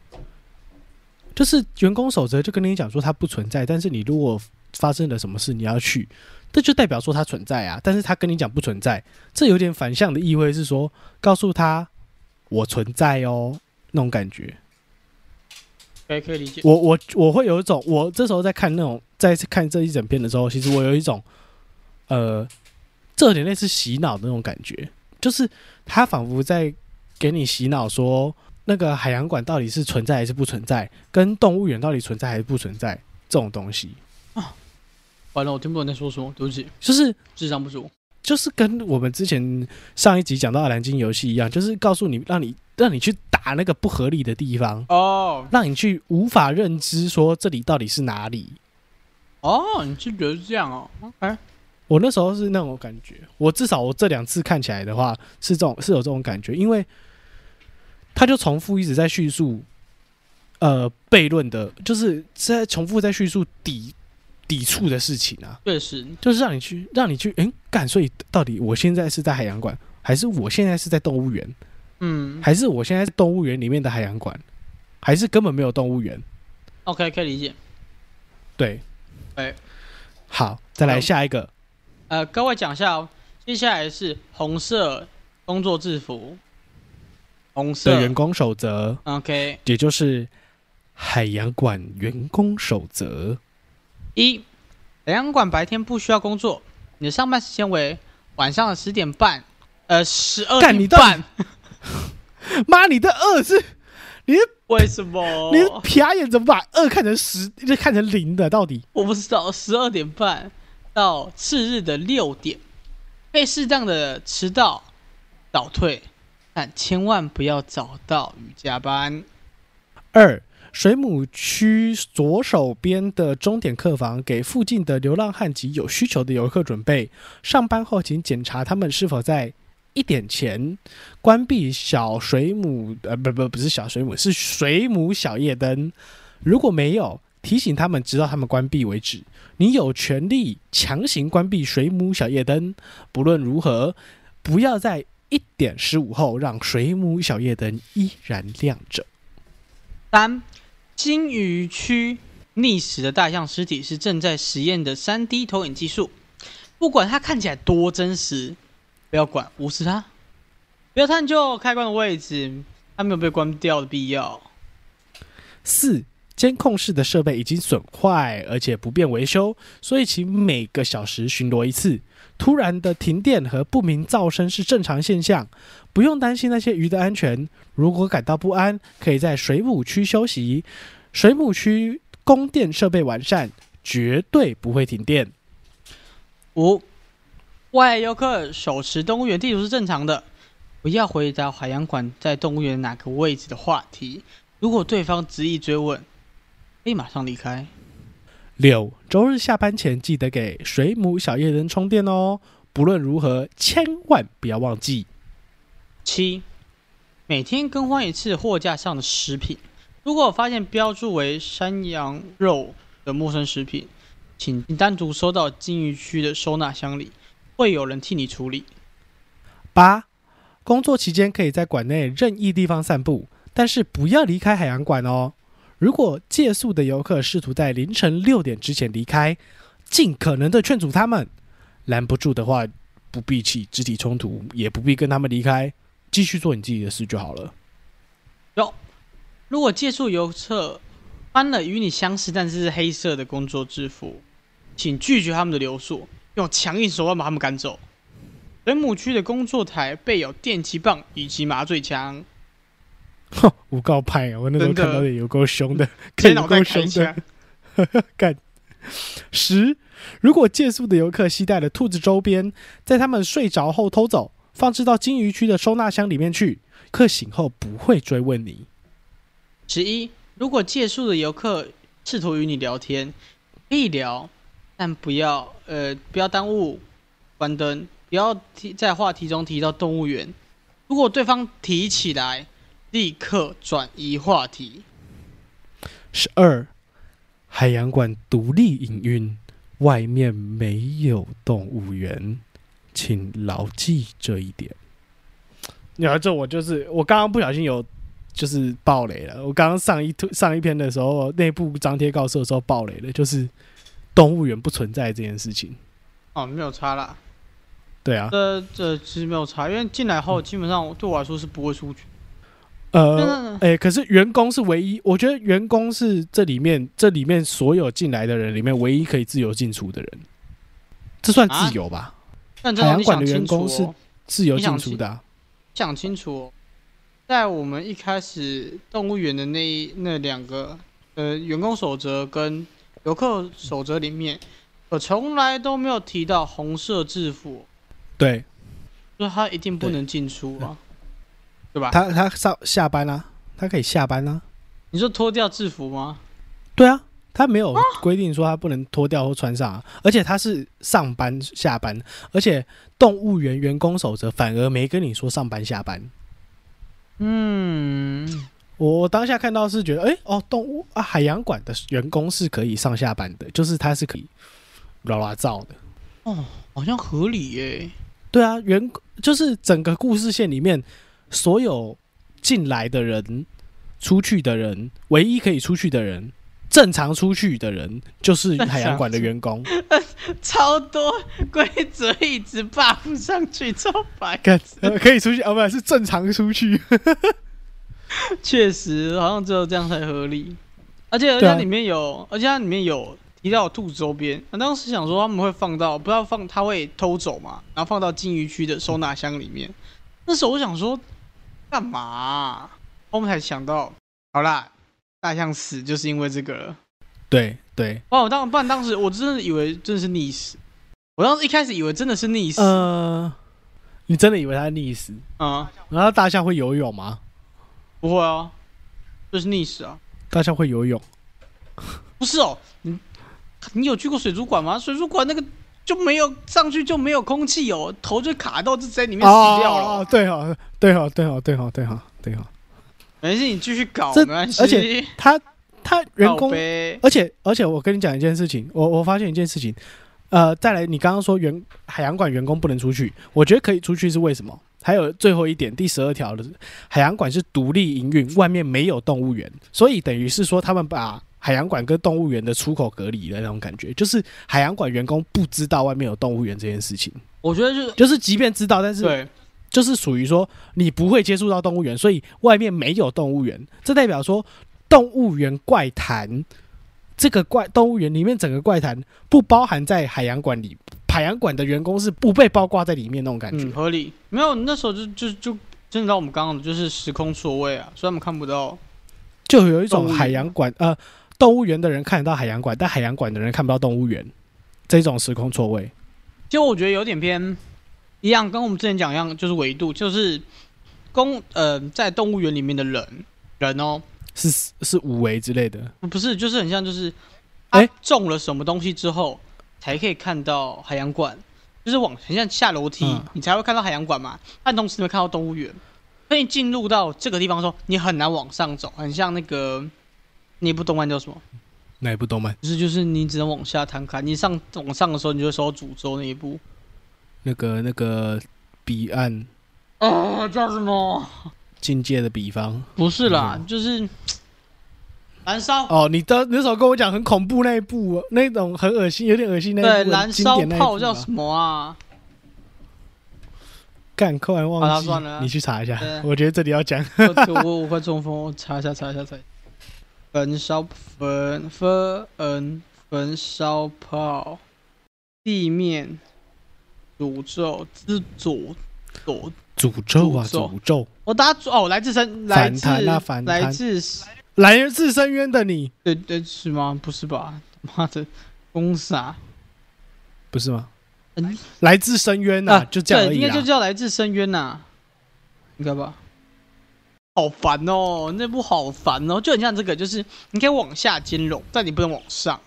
就是员工守则就跟你讲说它不存在，但是你如果发生了什么事你要去，这就代表说它存在啊。但是他跟你讲不存在，这有点反向的意味是说告诉他我存在哦那种感觉。可以可以理解。我我我会有一种，我这时候在看那种在看这一整篇的时候，其实我有一种，呃，这有点类似洗脑的那种感觉，就是他仿佛在给你洗脑说，那个海洋馆到底是存在还是不存在，跟动物园到底存在还是不存在这种东西啊，完了，我听不懂你在说什么，对不起，就是智商不足。就是跟我们之前上一集讲到的蓝鲸游戏一样，就是告诉你让你让你去打那个不合理的地方，哦让你去无法认知说这里到底是哪里。哦，你是觉得是这样哦？OK，我那时候是那种感觉，我至少我这两次看起来的话是这种是有这种感觉，因为他就重复一直在叙述，呃，悖论的，就是在重复在叙述抵抵触的事情啊，确实，就是让你去让你去，诶，干，所以到底我现在是在海洋馆，还是我现在是在动物园，嗯。还是我现在是动物园里面的海洋馆，还是根本没有动物园？，OK 可以理解。对，哎。好，再来下一个，呃，各位讲一下哦，接下来是红色工作制服，红的色员工守则，OK 也就是海洋馆员工守则。一，海洋馆白天不需要工作，你的上班时间为晚上的十点半，呃，十二点半。妈，你的二是你为什么？你的撇眼怎么把二看成十，就看成零的？到底？我不知道，十二点半到次日的六点，可以适当的迟到、早退，但千万不要早到与加班。二，水母区左手边的钟点客房给附近的流浪汉及有需求的游客准备。上班后，请检查他们是否在一点前关闭小水母，呃，不不不是小水母，是水母小夜灯。如果没有，提醒他们直到他们关闭为止。你有权利强行关闭水母小夜灯。不论如何，不要在一点十五后让水母小夜灯依然亮着。三，金鱼区溺死的大象尸体是正在实验的 3D 投影技术，不管它看起来多真实，不要管，无视它，不要探究开关的位置，它没有被关掉的必要。四，监控室的设备已经损坏，而且不便维修，所以请每个小时巡逻一次。突然的停电和不明噪声是正常现象，不用担心那些鱼的安全。如果感到不安，可以在水母区休息。水母区供电设备完善，绝对不会停电。五，外游客手持动物园地图是正常的，不要回答海洋馆在动物园哪个位置的话题。如果对方执意追问，可以马上离开。六，周日下班前记得给水母小夜灯充电哦。不论如何，千万不要忘记。七，每天更换一次货架上的食品。如果发现标注为山羊肉的陌生食品，请单独收到金鱼区的收纳箱里，会有人替你处理。八，工作期间可以在馆内任意地方散步，但是不要离开海洋馆哦。如果借宿的游客试图在凌晨六点之前离开，尽可能的劝阻他们。拦不住的话，不必起肢体冲突，也不必跟他们离开，继续做你自己的事就好了。如果借宿游客穿了与你相似但是是黑色的工作制服，请拒绝他们的留宿，用强硬手段把他们赶走。水母区的工作台备有电击棒以及麻醉枪，哼，无告派啊！我那时候看到的有够凶的，直接看有够凶的。干十，如果借宿的游客携带了兔子周边，在他们睡着后偷走，放置到金鱼区的收纳箱里面去，客醒后不会追问你。十一，如果借宿的游客试图与你聊天，可以聊，但不要呃不要耽误，关灯，不要提在话题中提到动物园。如果对方提起来，立刻转移话题。十二，海洋馆独立营运，外面没有动物园，请牢记这一点。你看，这我就是我刚刚不小心有就是爆雷了。我刚刚上一上一篇的时候，内部张贴告示的时候爆雷了，就是动物园不存在这件事情。哦，没有差啦。对啊，这这其实没有差，因为进来后基本上对我来说是不会出去。呃，哎、可是员工是唯一，我觉得员工是这里面这里面所有进来的人里面唯一可以自由进出的人，这算自由吧？但这你海洋馆的员工是哦自由进出的啊、讲清楚、哦，在我们一开始动物园的那一那两个呃员工守则跟游客守则里面，我从来都没有提到红色制服，对。就是他一定不能进出啊，对吧？他他上下班啊，他可以下班啊。你说脱掉制服吗？对啊，他没有规定说他不能脱掉或穿上、啊，而且他是上班下班，而且动物园员工守则反而没跟你说上班下班。嗯，我我当下看到是觉得，哎、哦，动物啊，海洋馆的员工是可以上下班的，就是他是可以啦啦照的。哦，好像合理耶。对啊，员就是整个故事线里面所有进来的人、出去的人，唯一可以出去的人、正常出去的人，就是海洋馆的员工。超多规则一直 buff 上去，超白。看、呃可以出去啊，不是正常出去。确实，好像只有这样才合理。而且，而且它里面有，而且它里面有提到兔子周边。我当时想说他们会放到，不知道放，他会偷走嘛，然后放到禁渔区的收纳箱里面。那时候我想说，干嘛啊、后面才想到，好啦，大象死就是因为这个了。对对，不然我当不然当时我真的以为真的是溺死，我当时一开始以为真的是溺死，呃，你真的以为他溺死？嗯，然后大象会游泳吗？不会啊，就是溺死啊。大象会游泳？不是哦，你你有去过水族馆吗？水族馆那个就没有上去就没有空气哦，头就卡到就在里面死掉了。哦，对哦，对哦，对哦，对哦，对哦，对哦。没事，你继续搞，没关系。而且他他员工而且而且我跟你讲一件事情，我我发现一件事情，呃，再来，你刚刚说员海洋馆员工不能出去，我觉得可以出去是为什么？还有最后一点，第十二条的海洋馆是独立营运，外面没有动物园，所以等于是说他们把海洋馆跟动物园的出口隔离的那种感觉，就是海洋馆员工不知道外面有动物园这件事情，我觉得就是就是即便知道，但是对，就是属于说你不会接触到动物园，所以外面没有动物园，这代表说动物园怪谈这个怪动物园里面整个怪谈不包含在海洋馆里，海洋馆的员工是不被包括在里面那种感觉。嗯，合理。没有，那时候就就就真的到我们刚刚的就是时空错位啊，所以他们看不到。就有一种海洋馆呃动物园的人看得到海洋馆，但海洋馆的人看不到动物园，这种时空错位。其实我觉得有点偏一样，跟我们之前讲一样，就是维度，就是公呃在动物园里面的人人哦，是是五维之类的，不是，就是很像，就是哎他种了什么东西之后，才可以看到海洋馆，就是往很像下楼梯，嗯你才会看到海洋馆嘛。但同时你会看到动物园。所以进入到这个地方的时候，你很难往上走，很像那个那部动漫叫什么？哪一部动漫？就是就是你只能往下摊开，你上往上的时候，你就会受到诅咒那一部。那个那个彼岸哦，叫什么？境界的比方。不是啦，嗯就是燃烧。哦，你的那时候跟我讲很恐怖那一部，那种很恶心，有点恶心那一部对，燃烧炮叫什么啊？干，突然忘记，啦算了你去查一下。我觉得这里要讲，我我我快中风，我查一下查一下查一下。焚烧焚焚焚烧炮，地面诅咒之诅诅。诅咒啊，诅咒！我打哦，来自深来自啊来自来自深渊的你，对对是吗？不是吧？妈的，公傻不是吗？嗯来自深渊呐，就这样啊啦。该就叫来自深渊呐，应该吧？好烦哦，那部好烦哦，就很像这个，就是你可以往下兼容，但你不能往上。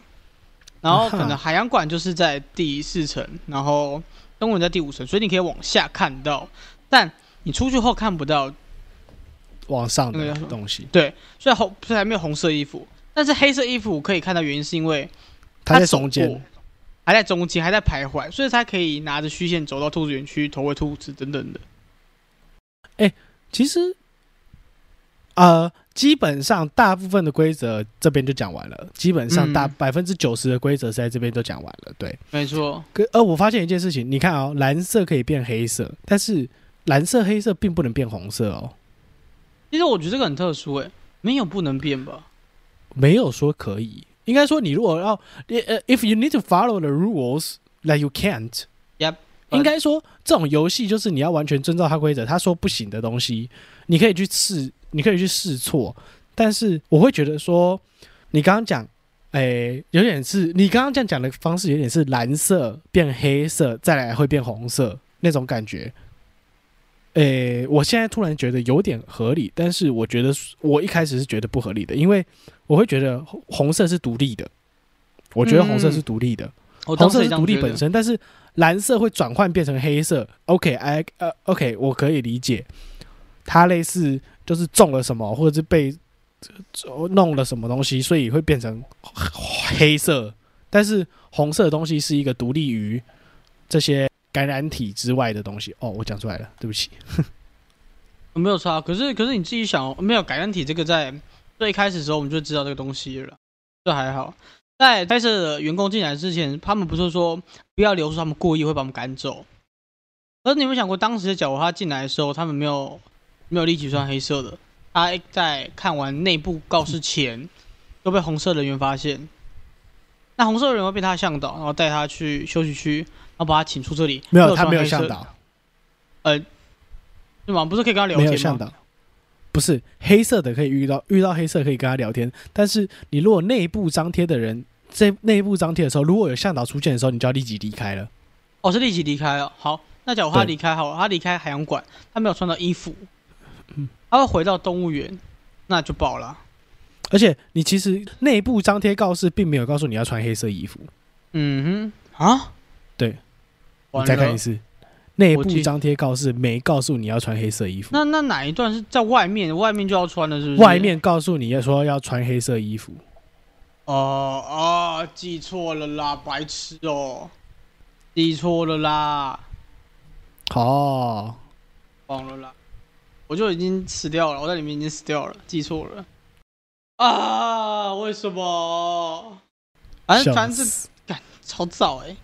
然后可能海洋馆就是在第四层，然后动物园在第五层，所以你可以往下看到，但你出去后看不到往上的东西，对，所以红虽然没有红色衣服，但是黑色衣服可以看到原因是因为它在中间，还在中间，还在徘徊，所以他可以拿着虚线走到兔子园区投喂兔子等等的。哎其实，呃，基本上大部分的规则这边就讲完了，基本上大嗯百分之九十的规则是在这边都讲完了。对，没错，可呃，我发现一件事情，你看哦，蓝色可以变黑色，但是蓝色、黑色并不能变红色哦，其实我觉得这个很特殊哎，没有不能变吧？没有说可以。应该说，你如果要呃，if you need to follow the rules, that you can't。Yep，应该说，这种游戏就是你要完全遵照它规则，他说不行的东西，你可以去试，你可以去试错。但是我会觉得说，你刚刚讲，诶、有点是你刚刚这样讲的方式，有点是蓝色变黑色，再来会变红色那种感觉。诶、我现在突然觉得有点合理，但是我觉得我一开始是觉得不合理的，因为我会觉得红红色是独立的，我觉得红色是独立的。红色是独立本身，但是蓝色会转换变成黑色。OK，I 呃 OK，我可以理解，它类似就是中了什么，或者是被弄了什么东西，所以会变成黑色。但是红色的东西是一个独立于这些感染体之外的东西。哦，我讲出来了，对不起。没有差，可是可是你自己想，没有感染体这个在最开始的时候我们就知道这个东西了，这还好。在拍摄的员工进来之前，他们不是说不要留宿，他们故意会把我们赶走。而你有没有想过，当时的角他进来的时候，他们没有没有立即穿黑色的，他在看完内部告示前，都被红色人员发现。那红色人员会被他向导，然后带他去休息区，然后把他请出这里。没有，他没有向，导，对吗？不是可以跟他聊天吗？有向导。不是黑色的可以遇到遇到黑色可以跟他聊天，但是你如果内部张贴的人在内部张贴的时候，如果有向导出现的时候，你就要立即离开了。哦，是立即离开了。好，那假如他对离开好了，他离开海洋馆，他没有穿到衣服，嗯他会回到动物园，那就爆了。而且你其实内部张贴告示，并没有告诉你要穿黑色衣服。嗯哼，啊，对，你再看一。次，内部张贴告示没告诉你要穿黑色衣服，那那哪一段是在外面？外面就要穿的，是不是？外。面告诉你要说要穿黑色衣服。哦哦，记错了啦，白痴哦，记错了啦，哦，忘了啦，我就已经死掉了，我在里面已经死掉了，记错了。啊，为什么？反正反正这死干超早哎、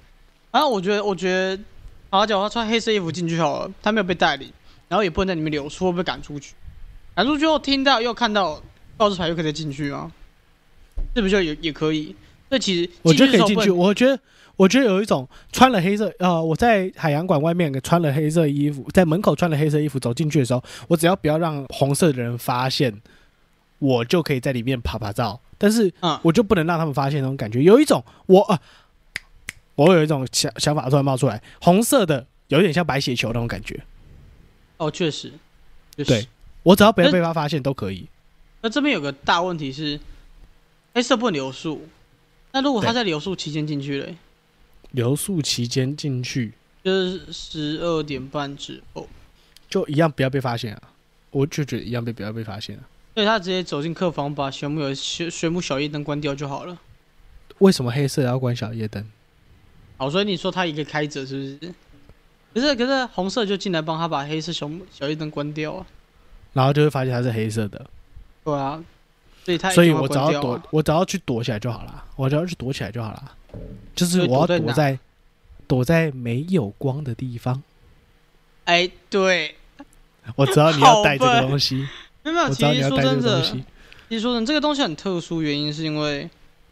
然后我觉得，我觉得，好，假如他穿黑色衣服进去好了，他没有被带领，然后也不能在里面留出，会被赶出去。赶出去后听到又看到告示牌，又可以再进去吗？是不是就也也可以？这其实我觉得可以进去。我觉得，我觉得有一种穿了黑色，呃，我在海洋馆外面穿了黑色衣服，在门口穿了黑色衣服走进去的时候，我只要不要让红色的人发现，我就可以在里面拍拍照。但是嗯，我就不能让他们发现那种感觉。有一种我啊、我有一种想想法突然冒出来，红色的有点像白血球那种感觉。哦，确实，确实对。我只要不要被他发现都可以。那这边有个大问题是，黑色不能留宿。那如果他在留宿期间进去嘞，留宿期间进去就是十二点半之后，就一样不要被发现啊！我就觉得一样被不要被发现啊！所以他直接走进客房，把玄木有玄玄木小夜灯关掉就好了。为什么黑色要关小夜灯？好，所以你说他一个开着是不是？可是可是红色就进来帮他把黑色小小夜灯关掉啊。然后就会发现它是黑色的，对啊，所以他所以我只要躲我只要去躲起来就好了，我只要去躲起来就好了。就是我要躲在躲在没有光的地方，哎，对，我知道你要带这个 东西，没有，我知道你其实要带这说真的，个东西。其实说真的，这个东西很特殊，原因是因为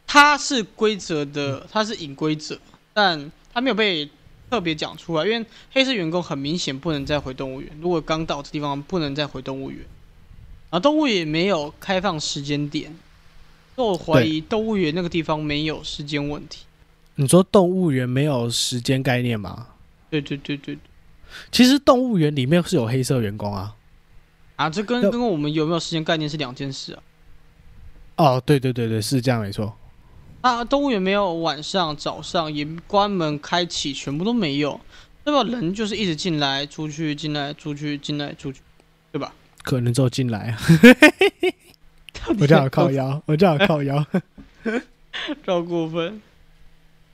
它是规则的，它是隐规则，但它没有被特别讲出来。因为黑色员工很明显不能再回动物园，如果刚到这地方不能再回动物园，然后动物园没有开放时间点，所以我怀疑动物园那个地方没有时间问题。你说动物园没有时间概念吗？对对对对，对其实动物园里面是有黑色员工啊，啊，这跟跟我们有没有时间概念是两件事啊。哦，对对对对，是这样没错。啊，动物园没有晚上、早上也关门开启，全部都没有，代表人就是一直进来、出去、进来、出去、进来、出去，对吧？可能之后进来，到底我这样有多靠腰，我这样靠腰。超过分。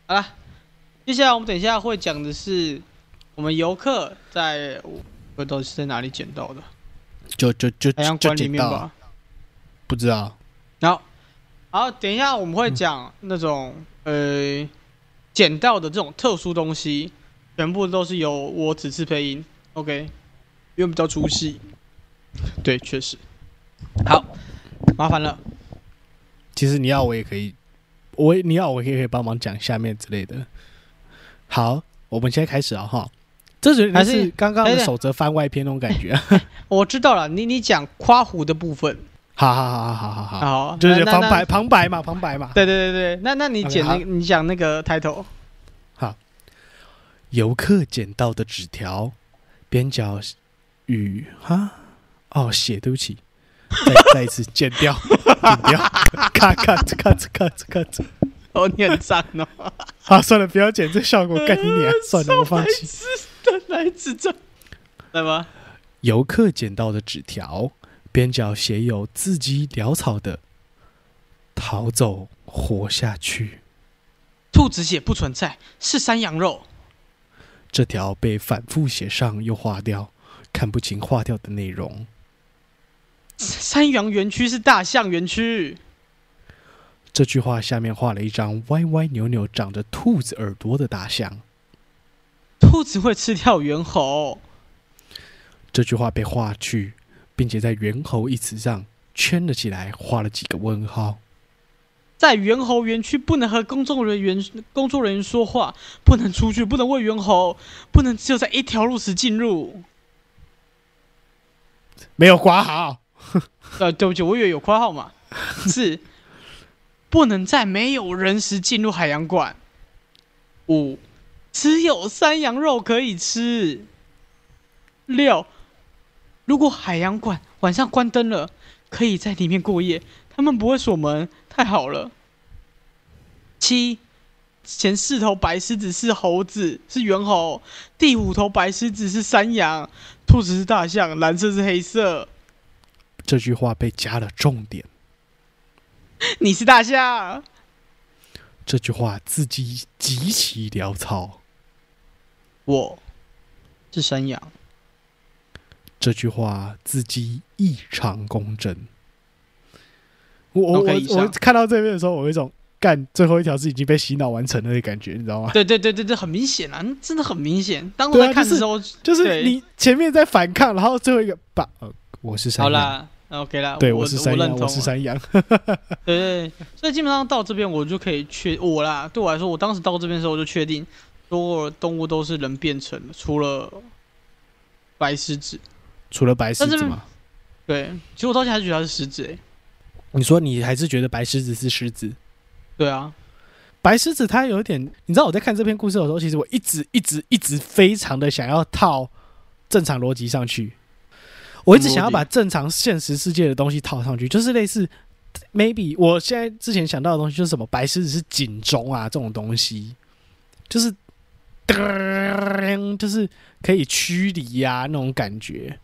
好了，接下来我们等一下会讲的是我们游客在我到底是在哪里捡到的，就就就海洋馆里面吧。不知道。然后，然后，等一下我们会讲那种、呃捡到的这种特殊东西，全部都是由我此次配音，OK，因为比较出戏。对，确实。好，麻烦了。其实你要我也可以，我你要我也可以帮忙讲下面之类的。好，我们现在开始了哈。这是还是是刚刚的守则番外篇那种感觉。我知道了，你你讲夸胡的部分，好好好好好好好，好，就是旁白旁白嘛，旁白嘛。对对对对，那那你那你讲那个 title，游客捡到的纸条，边角与哈哦写，对不起，再 再一次剪掉，剪掉，咔咔咔咔咔咔。哦，你很脏哦，好，算了，不要剪，这效果干你娘！算了，我放弃。是的，来智障，来吧。游客捡到的纸条，边角写有字迹潦草的“逃走，活下去兔子血不存在，是山羊肉。”。这条被反复写上又划掉，看不清划掉的内容。山羊园区是大象园区。这句话下面画了一张歪歪扭扭、长着兔子耳朵的大象。兔子会吃掉猿猴。这句话被划去，并且在“猿猴”一词上圈了起来，画了几个问号。在猿猴园区不能和工作人员、工作人员说话，不能出去，不能喂猿猴，不能只有在一条路时进入。没有刮好，呃，对不起，我以为有括号嘛，是不能在没有人时进入海洋馆。五，只有山羊肉可以吃。六，如果海洋馆晚上关灯了，可以在里面过夜，他们不会锁门，太好了。七，前四头白狮子是猴子，是猿猴；第五头白狮子是山羊，兔子是大象，蓝色是黑色。这句话被加了重点。你是大象。这句话字迹极其潦草。我是山羊。这句话字迹异常工整。我我我我看到这边的时候，我有一种干最后一条是已经被洗脑完成了的感觉，你知道吗？对对对对对，很明显啊，真的很明显。当我对啊在看的时候，就是对你前面在反抗，然后最后一个把呃，我是山羊，好啦，OK 啦，对，我是山羊，我是山羊。对对，所以基本上到这边我就可以确我啦，对我来说，我当时到这边的时候我就确定，所有动物都是人变成的，除了白狮子。除了白狮子吗，对，其实我到现在还是觉得它是狮子诶、你说你还是觉得白狮子是狮子？对啊，白狮子它有一点，你知道我在看这篇故事的时候，其实我一直一直一直非常的想要套正常逻辑上去，我一直想要把正常现实世界的东西套上去，就是类似 maybe 我现在之前想到的东西就是什么白狮子是警钟啊这种东西，就是噔就是可以驱离呀、那种感觉，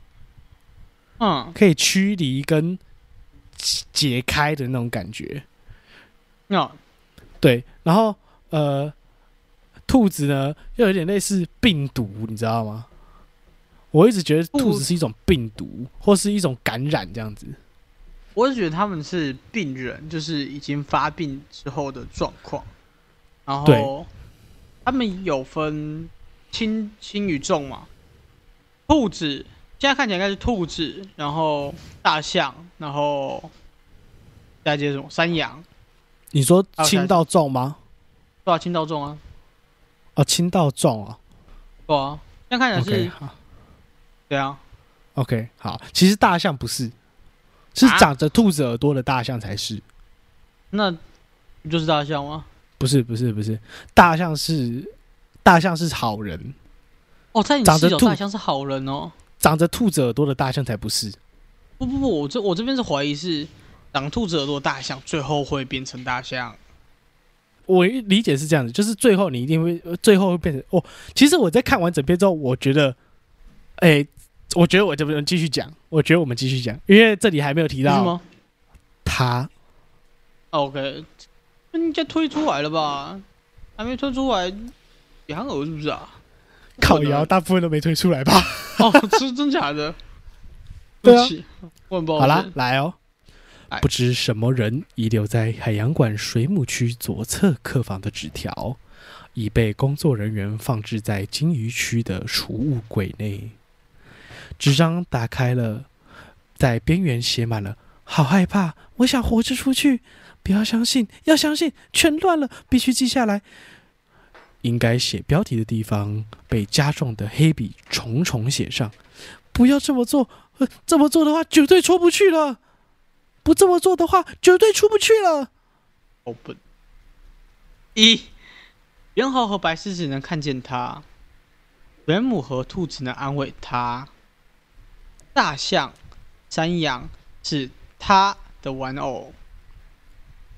嗯，可以驱离跟解开的那种感觉。那对，然后呃，兔子呢又有点类似病毒，你知道吗？我一直觉得兔兔子是一种病毒，或是一种感染这样子。我是觉得他们是病人，就是已经发病之后的状况。然对后他们有分轻轻与重嘛。兔子现在看起来应该是兔子，然后大象，然后再接着什么山羊，你说轻到重吗？对啊，轻到重啊，哦，轻到重啊。对啊，现在看起来是，好对啊，，OK，好。其实大象不是，是啊长着兔子耳朵的大象才是。那不就是大象吗？不是，不是，不是，大象是大象是好人，哦，在你长着兔视角大象是好人哦。长着兔子耳朵的大象才不是。不不不，我这我这边是怀疑是长兔子耳朵的大象最后会变成大象。我理解是这样子，就是最后你一定会，呃最后会变成哦。其实我在看完整篇之后，我觉得，哎、我觉得我这边继续讲，我觉得我们继续讲，因为这里还没有提到他。？OK，那应该推出来了吧？还没推出来，羊耳是不是啊？烤窑大部分都没推出来吧？哦，是真假的？对啊不起，我很抱歉。好啦，来哦哎。不知什么人遗留在海洋馆水母区左侧客房的纸条，已被工作人员放置在金鱼区的储物柜内。纸张打开了，在边缘写满了“好害怕，我想活着出去，不要相信，要相信，全乱了，必须记下来。”应该写标题的地方被加重的黑笔重重写上：“不要这么做，这么做的话绝对出不去了。不这么做的话，绝对出不去了。Open。一，猿猴和白狮子能看见他，人母和兔子能安慰他，大象、山羊是他的玩偶。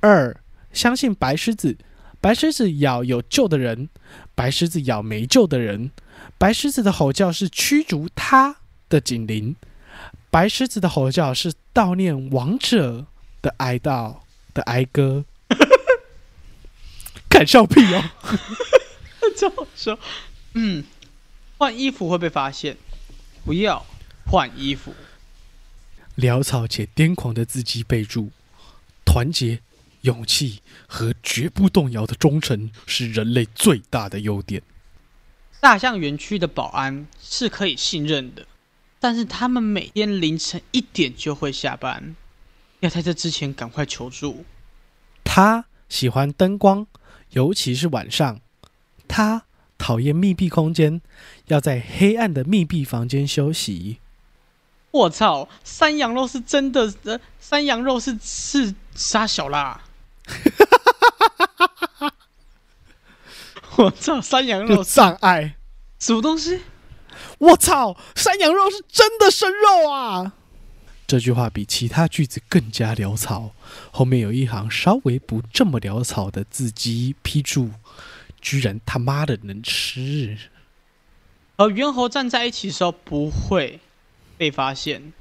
二，相信白狮子，白狮子咬有救的人，白狮子咬没救的人。白狮子的吼叫是驱逐他的警铃，白狮子的吼叫是悼念亡者的哀悼的哀歌。敢笑屁哦！这么说。嗯，换衣服会被发现，不要换衣服。潦草且癫狂的字迹备注：团结、勇气和绝不动摇的忠诚是人类最大的优点。大象园区的保安是可以信任的，但是他们每天凌晨一点就会下班，要在这之前赶快求助。他喜欢灯光，尤其是晚上。他讨厌密闭空间，要在黑暗的密闭房间休息。我操，山羊肉是真的，呃，山羊肉是是杀小啦。我操，山羊肉障碍。什么东西？我操，山羊肉是真的生肉啊！这句话比其他句子更加潦草，后面有一行稍微不这么潦草的字迹批注，居然他妈的能吃！和猿猴站在一起的时候不会被发现。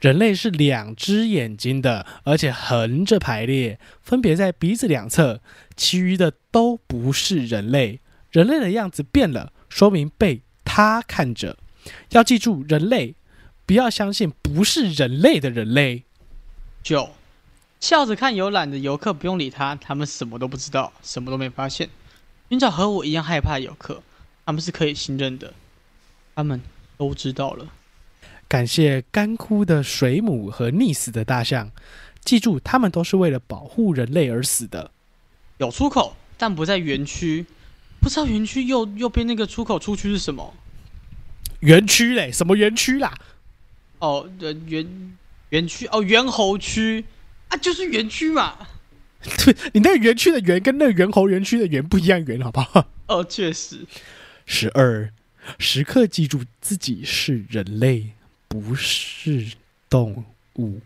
人类是两只眼睛的，而且横着排列，分别在鼻子两侧，其余的都不是人类。人类的样子变了，说明被他看着。要记住，人类不要相信不是人类的人类。九，笑着看游览的游客不用理他，他们什么都不知道，什么都没发现。寻找和我一样害怕的游客，他们是可以信任的，他们都知道了。感谢干枯的水母和溺死的大象，记住，他们都是为了保护人类而死的。有出口，但不在园区。不知道园区右右边那个出口出去是什么？园区嘞，什么园区啦？哦，呃，园园区哦，猿猴区啊，就是园区嘛。对，你那个园区的园跟那个猿猴园区的园不一样园，好不好？哦，确实。十二，时刻记住自己是人类，不是动物。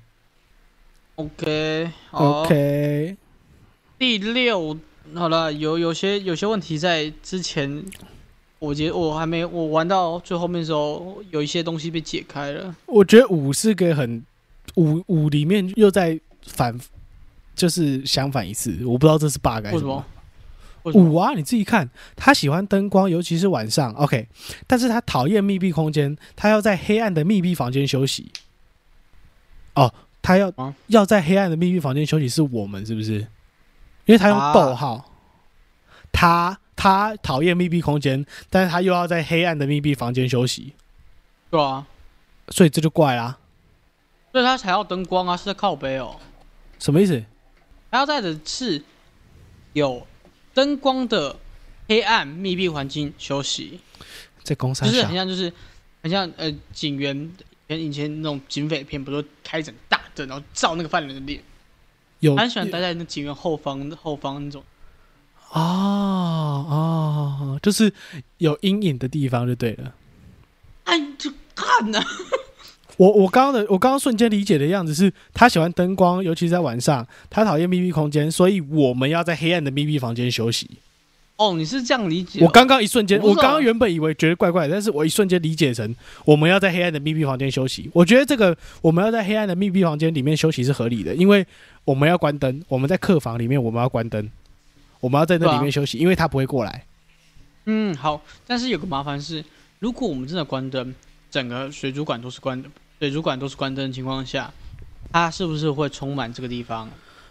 OK OK，第六，好了，有有些有些问题在之前，我觉得我还没我玩到最后面的时候，有一些东西被解开了。我觉得五是个很五五里面又在反，就是相反一次，我不知道这是 bug 还是为什么？五啊，你自己看，他喜欢灯光，尤其是晚上。OK，但是他讨厌密闭空间，他要在黑暗的密闭房间休息。哦，他要、啊要在黑暗的密闭房间休息，是我们是不是？因为他用啊逗号，他他讨厌密闭空间，但是他又要在黑暗的密闭房间休息，对啊，所以这就怪啦。所以他才要灯光啊，是在靠背哦。什么意思？他要在的是有灯光的黑暗密闭环境休息，在公山下就是很？像就是很像呃警员以前以前那种警匪片，不是都开一盏大灯，然后照那个犯人的脸。有他很喜欢待在那警员后方后方那种。哦哦，就是有阴影的地方就对了。哎，就看呐、我我刚刚的我刚刚瞬间理解的样子是，他喜欢灯光，尤其是在晚上，他讨厌密闭空间，所以我们要在黑暗的密闭房间休息。哦，你是这样理解哦？我刚刚一瞬间，我刚刚原本以为觉得怪怪的，但是我一瞬间理解成我们要在黑暗的密闭房间休息。我觉得这个我们要在黑暗的密闭房间里面休息是合理的，因为我们要关灯，我们在客房里面我们要关灯，我们要在那里面休息，因为他不会过来。嗯，好，但是有个麻烦是，如果我们真的关灯，整个水族馆都是关的，水族馆都是关灯的情况下，它是不是会充满这个地方？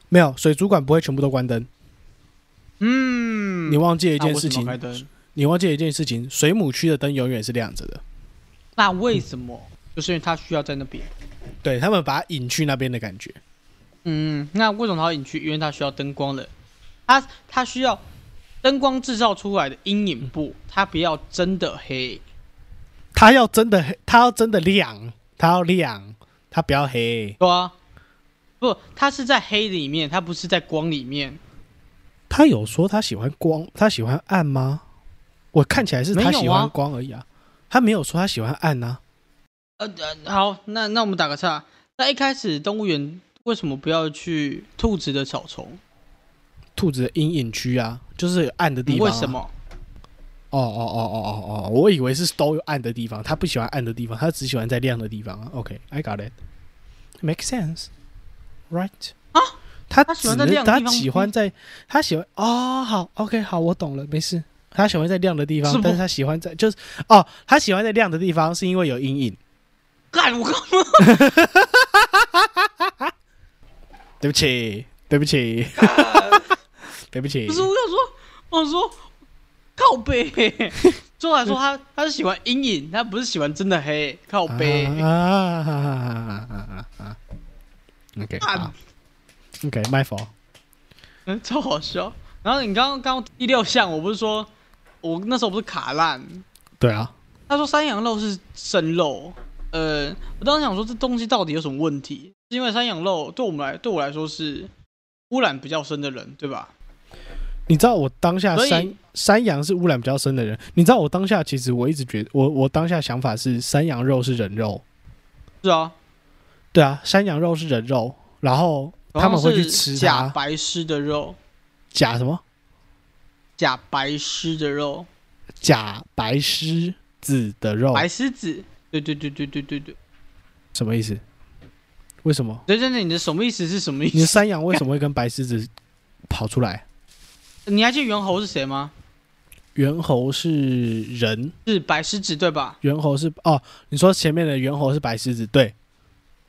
没有水族馆不会全部都关灯，嗯，你忘记了一件事情，开灯？你忘记了一件事情，水母区的灯永远是亮着的。那为什么？就是因为它需要在那边。对他们把它引去那边的感觉。嗯，那为什么它要隐去？因为它需要灯光的，它它需要灯光制造出来的阴影部，它不要真的黑。它要真的黑，它要真的亮，它要亮，它不要黑。对啊，不，它是在黑里面，它不是在光里面。他有说他喜欢光，他喜欢暗吗？我看起来是他喜欢光而已啊，他没有说他喜欢暗啊。呃呃，好，那那我们打个岔。那一开始动物园为什么不要去兔子的草丛？兔子的阴影区啊，就是暗的地方、为什？么？哦哦哦哦哦哦，我以为是都有暗的地方，他不喜欢暗的地方，他只喜欢在亮的地方啊。OK，I、got it. Make sense, right? 啊，他他喜欢在亮的地方喜欢在他喜欢哦，好，OK，好，我懂了，没事。他喜欢在亮的地方是，但是他喜欢在就是哦，他喜欢在亮的地方是因为有阴影。干我干嘛？对不起，对不起，对不起不。是，我想说，我想说靠背。最后来说他他是喜欢阴影，他不是喜欢真的黑。靠背。啊啊啊啊啊啊！OK，干好，OK，my fault。嗯，超好笑。然后你刚刚刚刚第六项，我不是说我那时候不是卡烂，对啊，他说山羊肉是生肉，呃，我当时想说这东西到底有什么问题？是因为山羊肉对我们来对我来说是污染比较深的人，对吧？你知道我当下山山羊是污染比较深的人，你知道我当下其实我一直觉得我我当下想法是山羊肉是人肉，是啊，对啊，山羊肉是人肉，然后他们会去吃假白狮的肉，假什么？假白狮的肉，假白狮子的肉，白狮子，对对对对对对对，什么意思？为什么？对对对，你的什么意思是什么意思？你的？山羊为什么会跟白狮子跑出来？你还记得猿猴是谁吗？猿猴是人，是白狮子对吧？猿猴是哦，你说前面的猿猴是白狮子，对，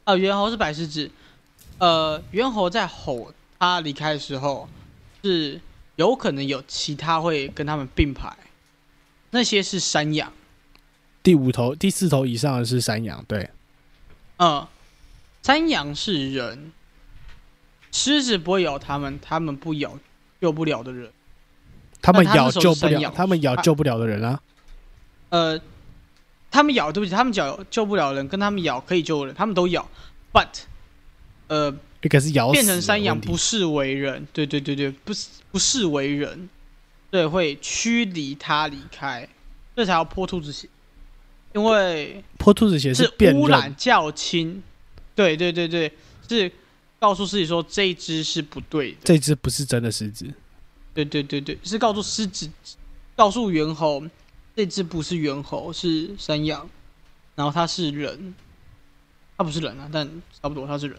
啊，猿猴是白狮子。呃，猿猴在吼他离开的时候，是有可能有其他会跟他们并排，那些是山羊。第五头、第四头以上的是山羊，对，嗯，山羊是人，狮子不会咬他们，他们不咬救不了的人。他们咬救不了，他们咬救不了的人啊，呃，他们咬，对不起，他们咬救不了人，跟他们咬可以救人，他们都咬，but 呃，一个是咬变成山羊不视为人，对对对对，不是不视为人，对，会驱离他离开，这才要泼兔子血，因为泼兔子血是污染较轻，对对对对，是告诉自己说这一只是不对的，这只不是真的狮子，对对对对，是告诉狮子，告诉猿猴这只不是猿猴，是山羊，然后它是人，它不是人啊，但差不多它是人。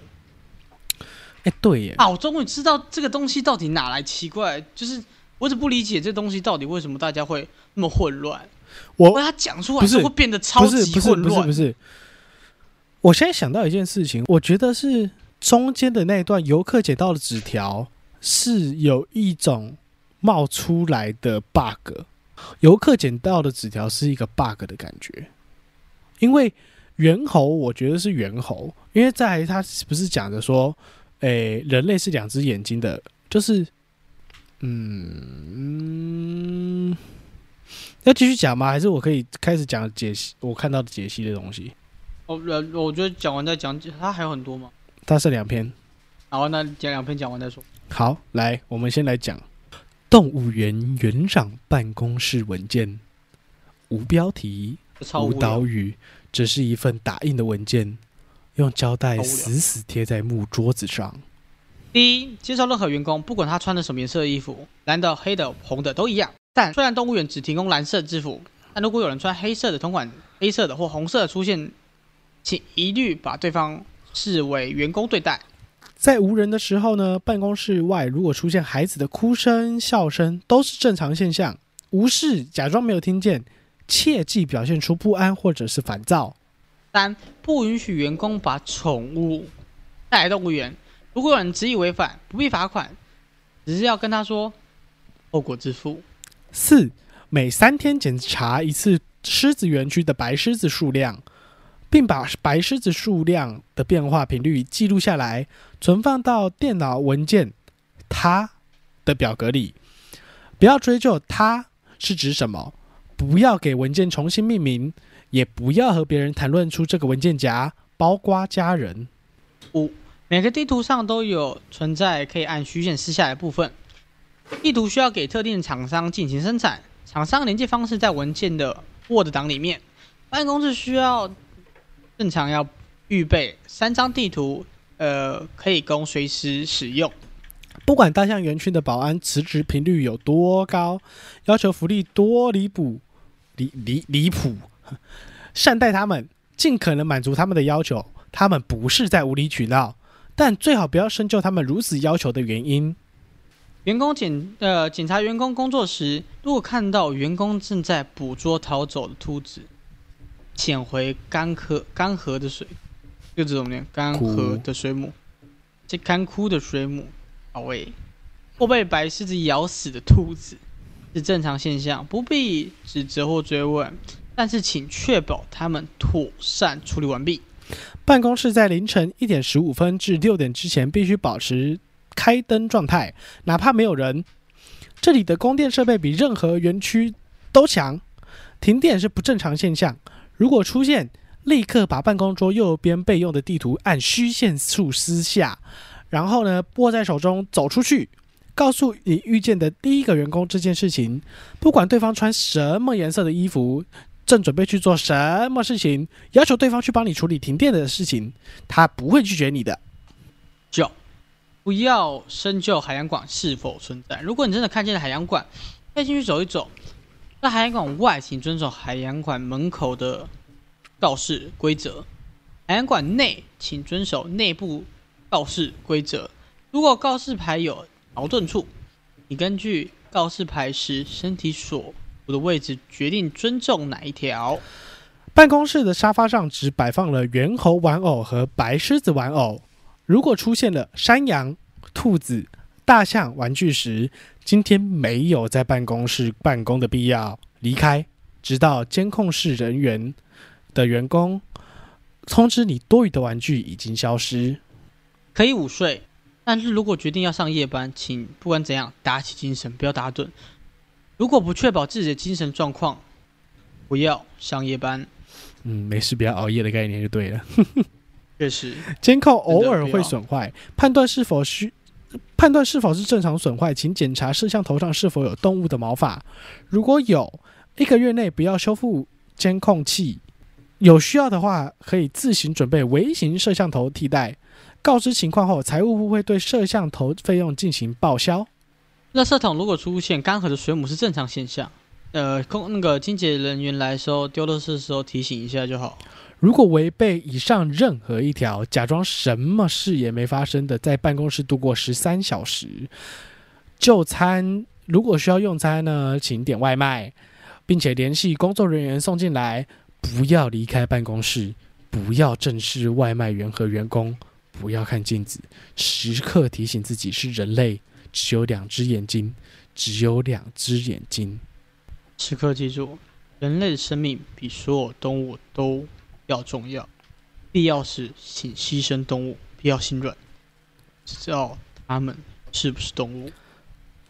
哎，对耶，啊，我终于知道这个东西到底哪来奇怪，就是我一直不理解这东西到底为什么大家会那么混乱。我为它讲出来是会变得超不是级不是不是混乱。不是，我现在想到一件事情，我觉得是中间的那一段游客捡到的纸条是有一种冒出来的 bug，游客捡到的纸条是一个 bug 的感觉，因为猿猴我觉得是猿猴，因为在他不是讲着说，诶、人类是两只眼睛的，就是，嗯，要继续讲吗？还是我可以开始讲解析我看到的解析的东西？哦，我觉得讲完再讲，它还有很多吗？它是两篇。好，那讲两篇讲完再说。好，来，我们先来讲动物园园长办公室文件，无标题，无超无聊岛屿，这是一份打印的文件，用胶带死死贴在木桌子上。第一，接受任何员工，不管他穿的什么颜色的衣服，蓝的、黑的、红的都一样。但虽然动物园只提供蓝色制服，但如果有人穿黑色的同款黑色的或红色的出现，请一律把对方视为员工对待。在无人的时候呢，办公室外如果出现孩子的哭声、笑声，都是正常现象。无视，假装没有听见，切忌表现出不安或者是烦躁。三，不允许员工把宠物带来动物园。如果有人执意违反，不必罚款，只是要跟他说后果自负。四，每三天检查一次狮子园区的白狮子数量，并把白狮子数量的变化频率记录下来，存放到电脑文件“它”的表格里。不要追究它是指什么，不要给文件重新命名，也不要和别人谈论出这个文件夹，包括家人。五，每个地图上都有存在可以按虚线撕下来的部分。地图需要给特定厂商进行生产，厂商连接方式在文件的 Word 档里面。办公室需要正常要预备三张地图，呃，可以供随时使用。不管大象园区的保安辞职频率有多高，要求福利多离谱、离离离谱，善待他们，尽可能满足他们的要求。他们不是在无理取闹，但最好不要深究他们如此要求的原因。员工检呃检查员工工作时，如果看到员工正在捕捉逃走的兔子，潜回干涸干涸的水，就这种念干涸的水母，这干枯的水母，保卫或被白狮子咬死的兔子是正常现象，不必指责或追问，但是请确保他们妥善处理完毕。办公室在凌晨一点十五分至六点之前必须保持开灯状态，哪怕没有人。这里的供电设备比任何园区都强，停电是不正常现象。如果出现，立刻把办公桌右边备用的地图按虚线处撕下，然后呢握在手中走出去，告诉你遇见的第一个员工这件事情。不管对方穿什么颜色的衣服。正准备去做什么事情，要求对方去帮你处理停电的事情，他不会拒绝你的。九，不要深究海洋馆是否存在。如果你真的看见了海洋馆，可以进去走一走。在海洋馆外，请遵守海洋馆门口的告示规则；海洋馆内，请遵守内部告示规则。如果告示牌有矛盾处，你根据告示牌时身体所处的位置决定尊重哪一条。办公室的沙发上只摆放了猿猴玩偶和白狮子玩偶。如果出现了山羊、兔子、大象玩具时，今天没有在办公室办公的必要，离开，直到监控室人员的员工通知你多余的玩具已经消失。可以午睡，但是如果决定要上夜班，请不管怎样打起精神，不要打盹。如果不确保自己的精神状况，不要上夜班。嗯，没事，不要熬夜的概念就对了。确实，监控偶尔会损坏，判断是否需判断是否是正常损坏，请检查摄像头上是否有动物的毛发。如果有，一个月内不要修复监控器。有需要的话，可以自行准备微型摄像头替代。告知情况后，财务部会对摄像头费用进行报销。垃圾桶如果出现干涸的水母是正常现象，呃，空那个清洁人员来收丢垃圾的时候提醒一下就好。如果违背以上任何一条，假装什么事也没发生的在办公室度过十三小时，就餐如果需要用餐呢，请点外卖，并且联系工作人员送进来。不要离开办公室，不要正视外卖员和员工，不要看镜子，时刻提醒自己是人类。只有两只眼睛，只有两只眼睛。时刻记住，人类的生命比所有动物都要重要。必要时，请牺牲动物，不要心软，知道它们是不是动物。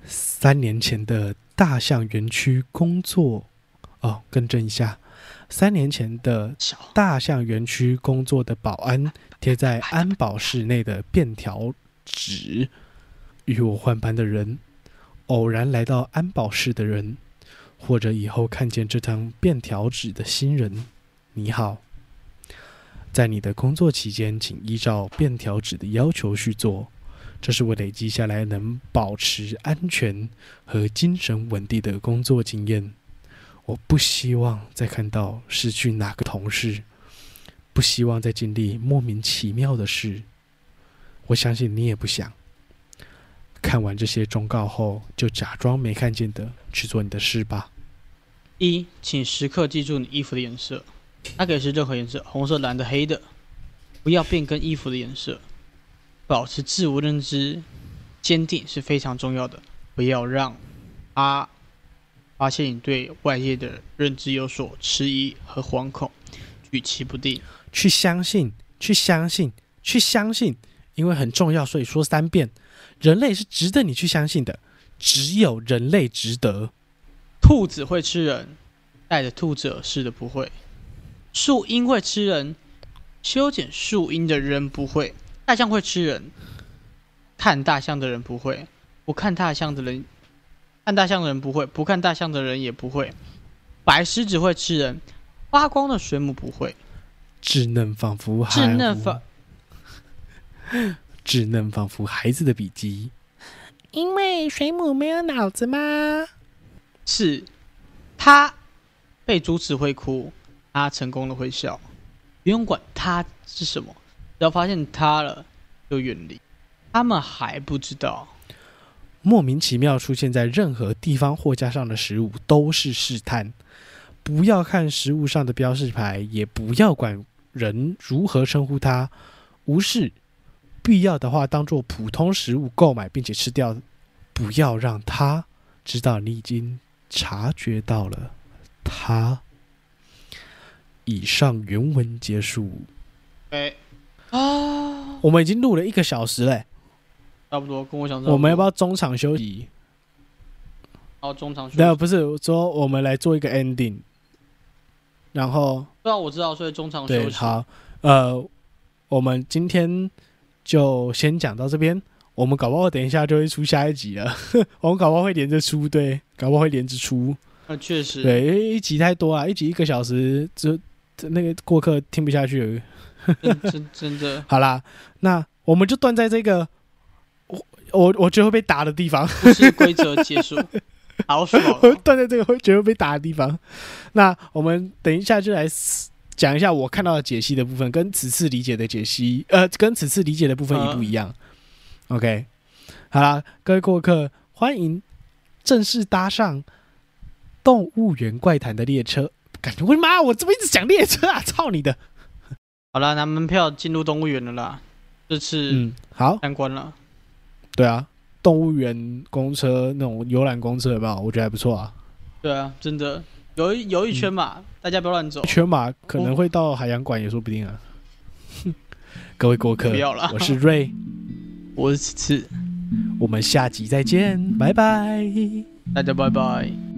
三年前的大象园区工作，哦，更正一下，三年前的大象园区工作的保安贴在安保室内的便条纸。与我换班的人，偶然来到安保室的人，或者以后看见这张便条纸的新人，你好。在你的工作期间，请依照便条纸的要求去做。这是我累积下来能保持安全和精神稳定的工作经验。我不希望再看到失去哪个同事，不希望再经历莫名其妙的事。我相信你也不想。看完这些忠告后，就假装没看见的去做你的事吧。一，请时刻记住你衣服的颜色。它可以是任何颜色，红色、蓝的、黑的，不要变更衣服的颜色。保持自我认知坚定是非常重要的，不要让他发现你对外界的认知有所迟疑和惶恐，举棋不定。去相信，去相信，去相信，因为很重要，所以说三遍。人类是值得你去相信的，只有人类值得。兔子会吃人，带着兔子耳饰的不会。树荫会吃人，修剪树荫的人不会；大象会吃人，看大象的人不会；不看大象的人，看大象的人不会；不看大象的人也不会。白狮子会吃人，发光的水母不会。稚嫩仿佛稚嫩仿稚嫩仿佛孩子的笔记，因为水母没有脑子吗？是，他被阻止会哭。他成功的会笑，不用管他是什么，只要发现他了就远离。他们还不知道，莫名其妙出现在任何地方货架上的食物都是试探。不要看食物上的标示牌，也不要管人如何称呼它，无视。必要的话，当做普通食物购买并且吃掉。不要让他知道你已经察觉到了他。以上原文结束。哎，啊，我们已经录了一个小时嘞，差不多跟我想。我们要不要中场休息？哦，中场休息。没有，不是说我们来做一个 ending，然后。对啊，我知道，所以中场休息。好，呃，我们今天就先讲到这边。我们搞不好等一下就会出下一集了。我们搞不好会连着出，对，搞不好会连着出。那确实，对，一集太多啊，一集一个小时，这。那个过客听不下去，真真的 好啦，那我们就断在这个我我我觉得会被打的地方，不是规则结束，好爽，断在这个会觉得被打的地方。那我们等一下就来讲一下我看到的解析的部分，跟此次理解的解析，呃，跟此次理解的部分一不一样？OK，好啦，各位过客，欢迎正式搭上动物园怪谈的列车。感觉我的妈！我怎么一直讲列车啊？操你的！好了，拿门票进入动物园了啦。这次嗯好参观了。对啊，动物园公车那种游览公车有没有？我觉得还不错啊。对啊，真的游一游一圈嘛，大家不要乱走。圈嘛可能会到海洋馆也说不定啊。各位过客，不要了。我是瑞，我是次，我们下集再见，拜拜，大家拜拜。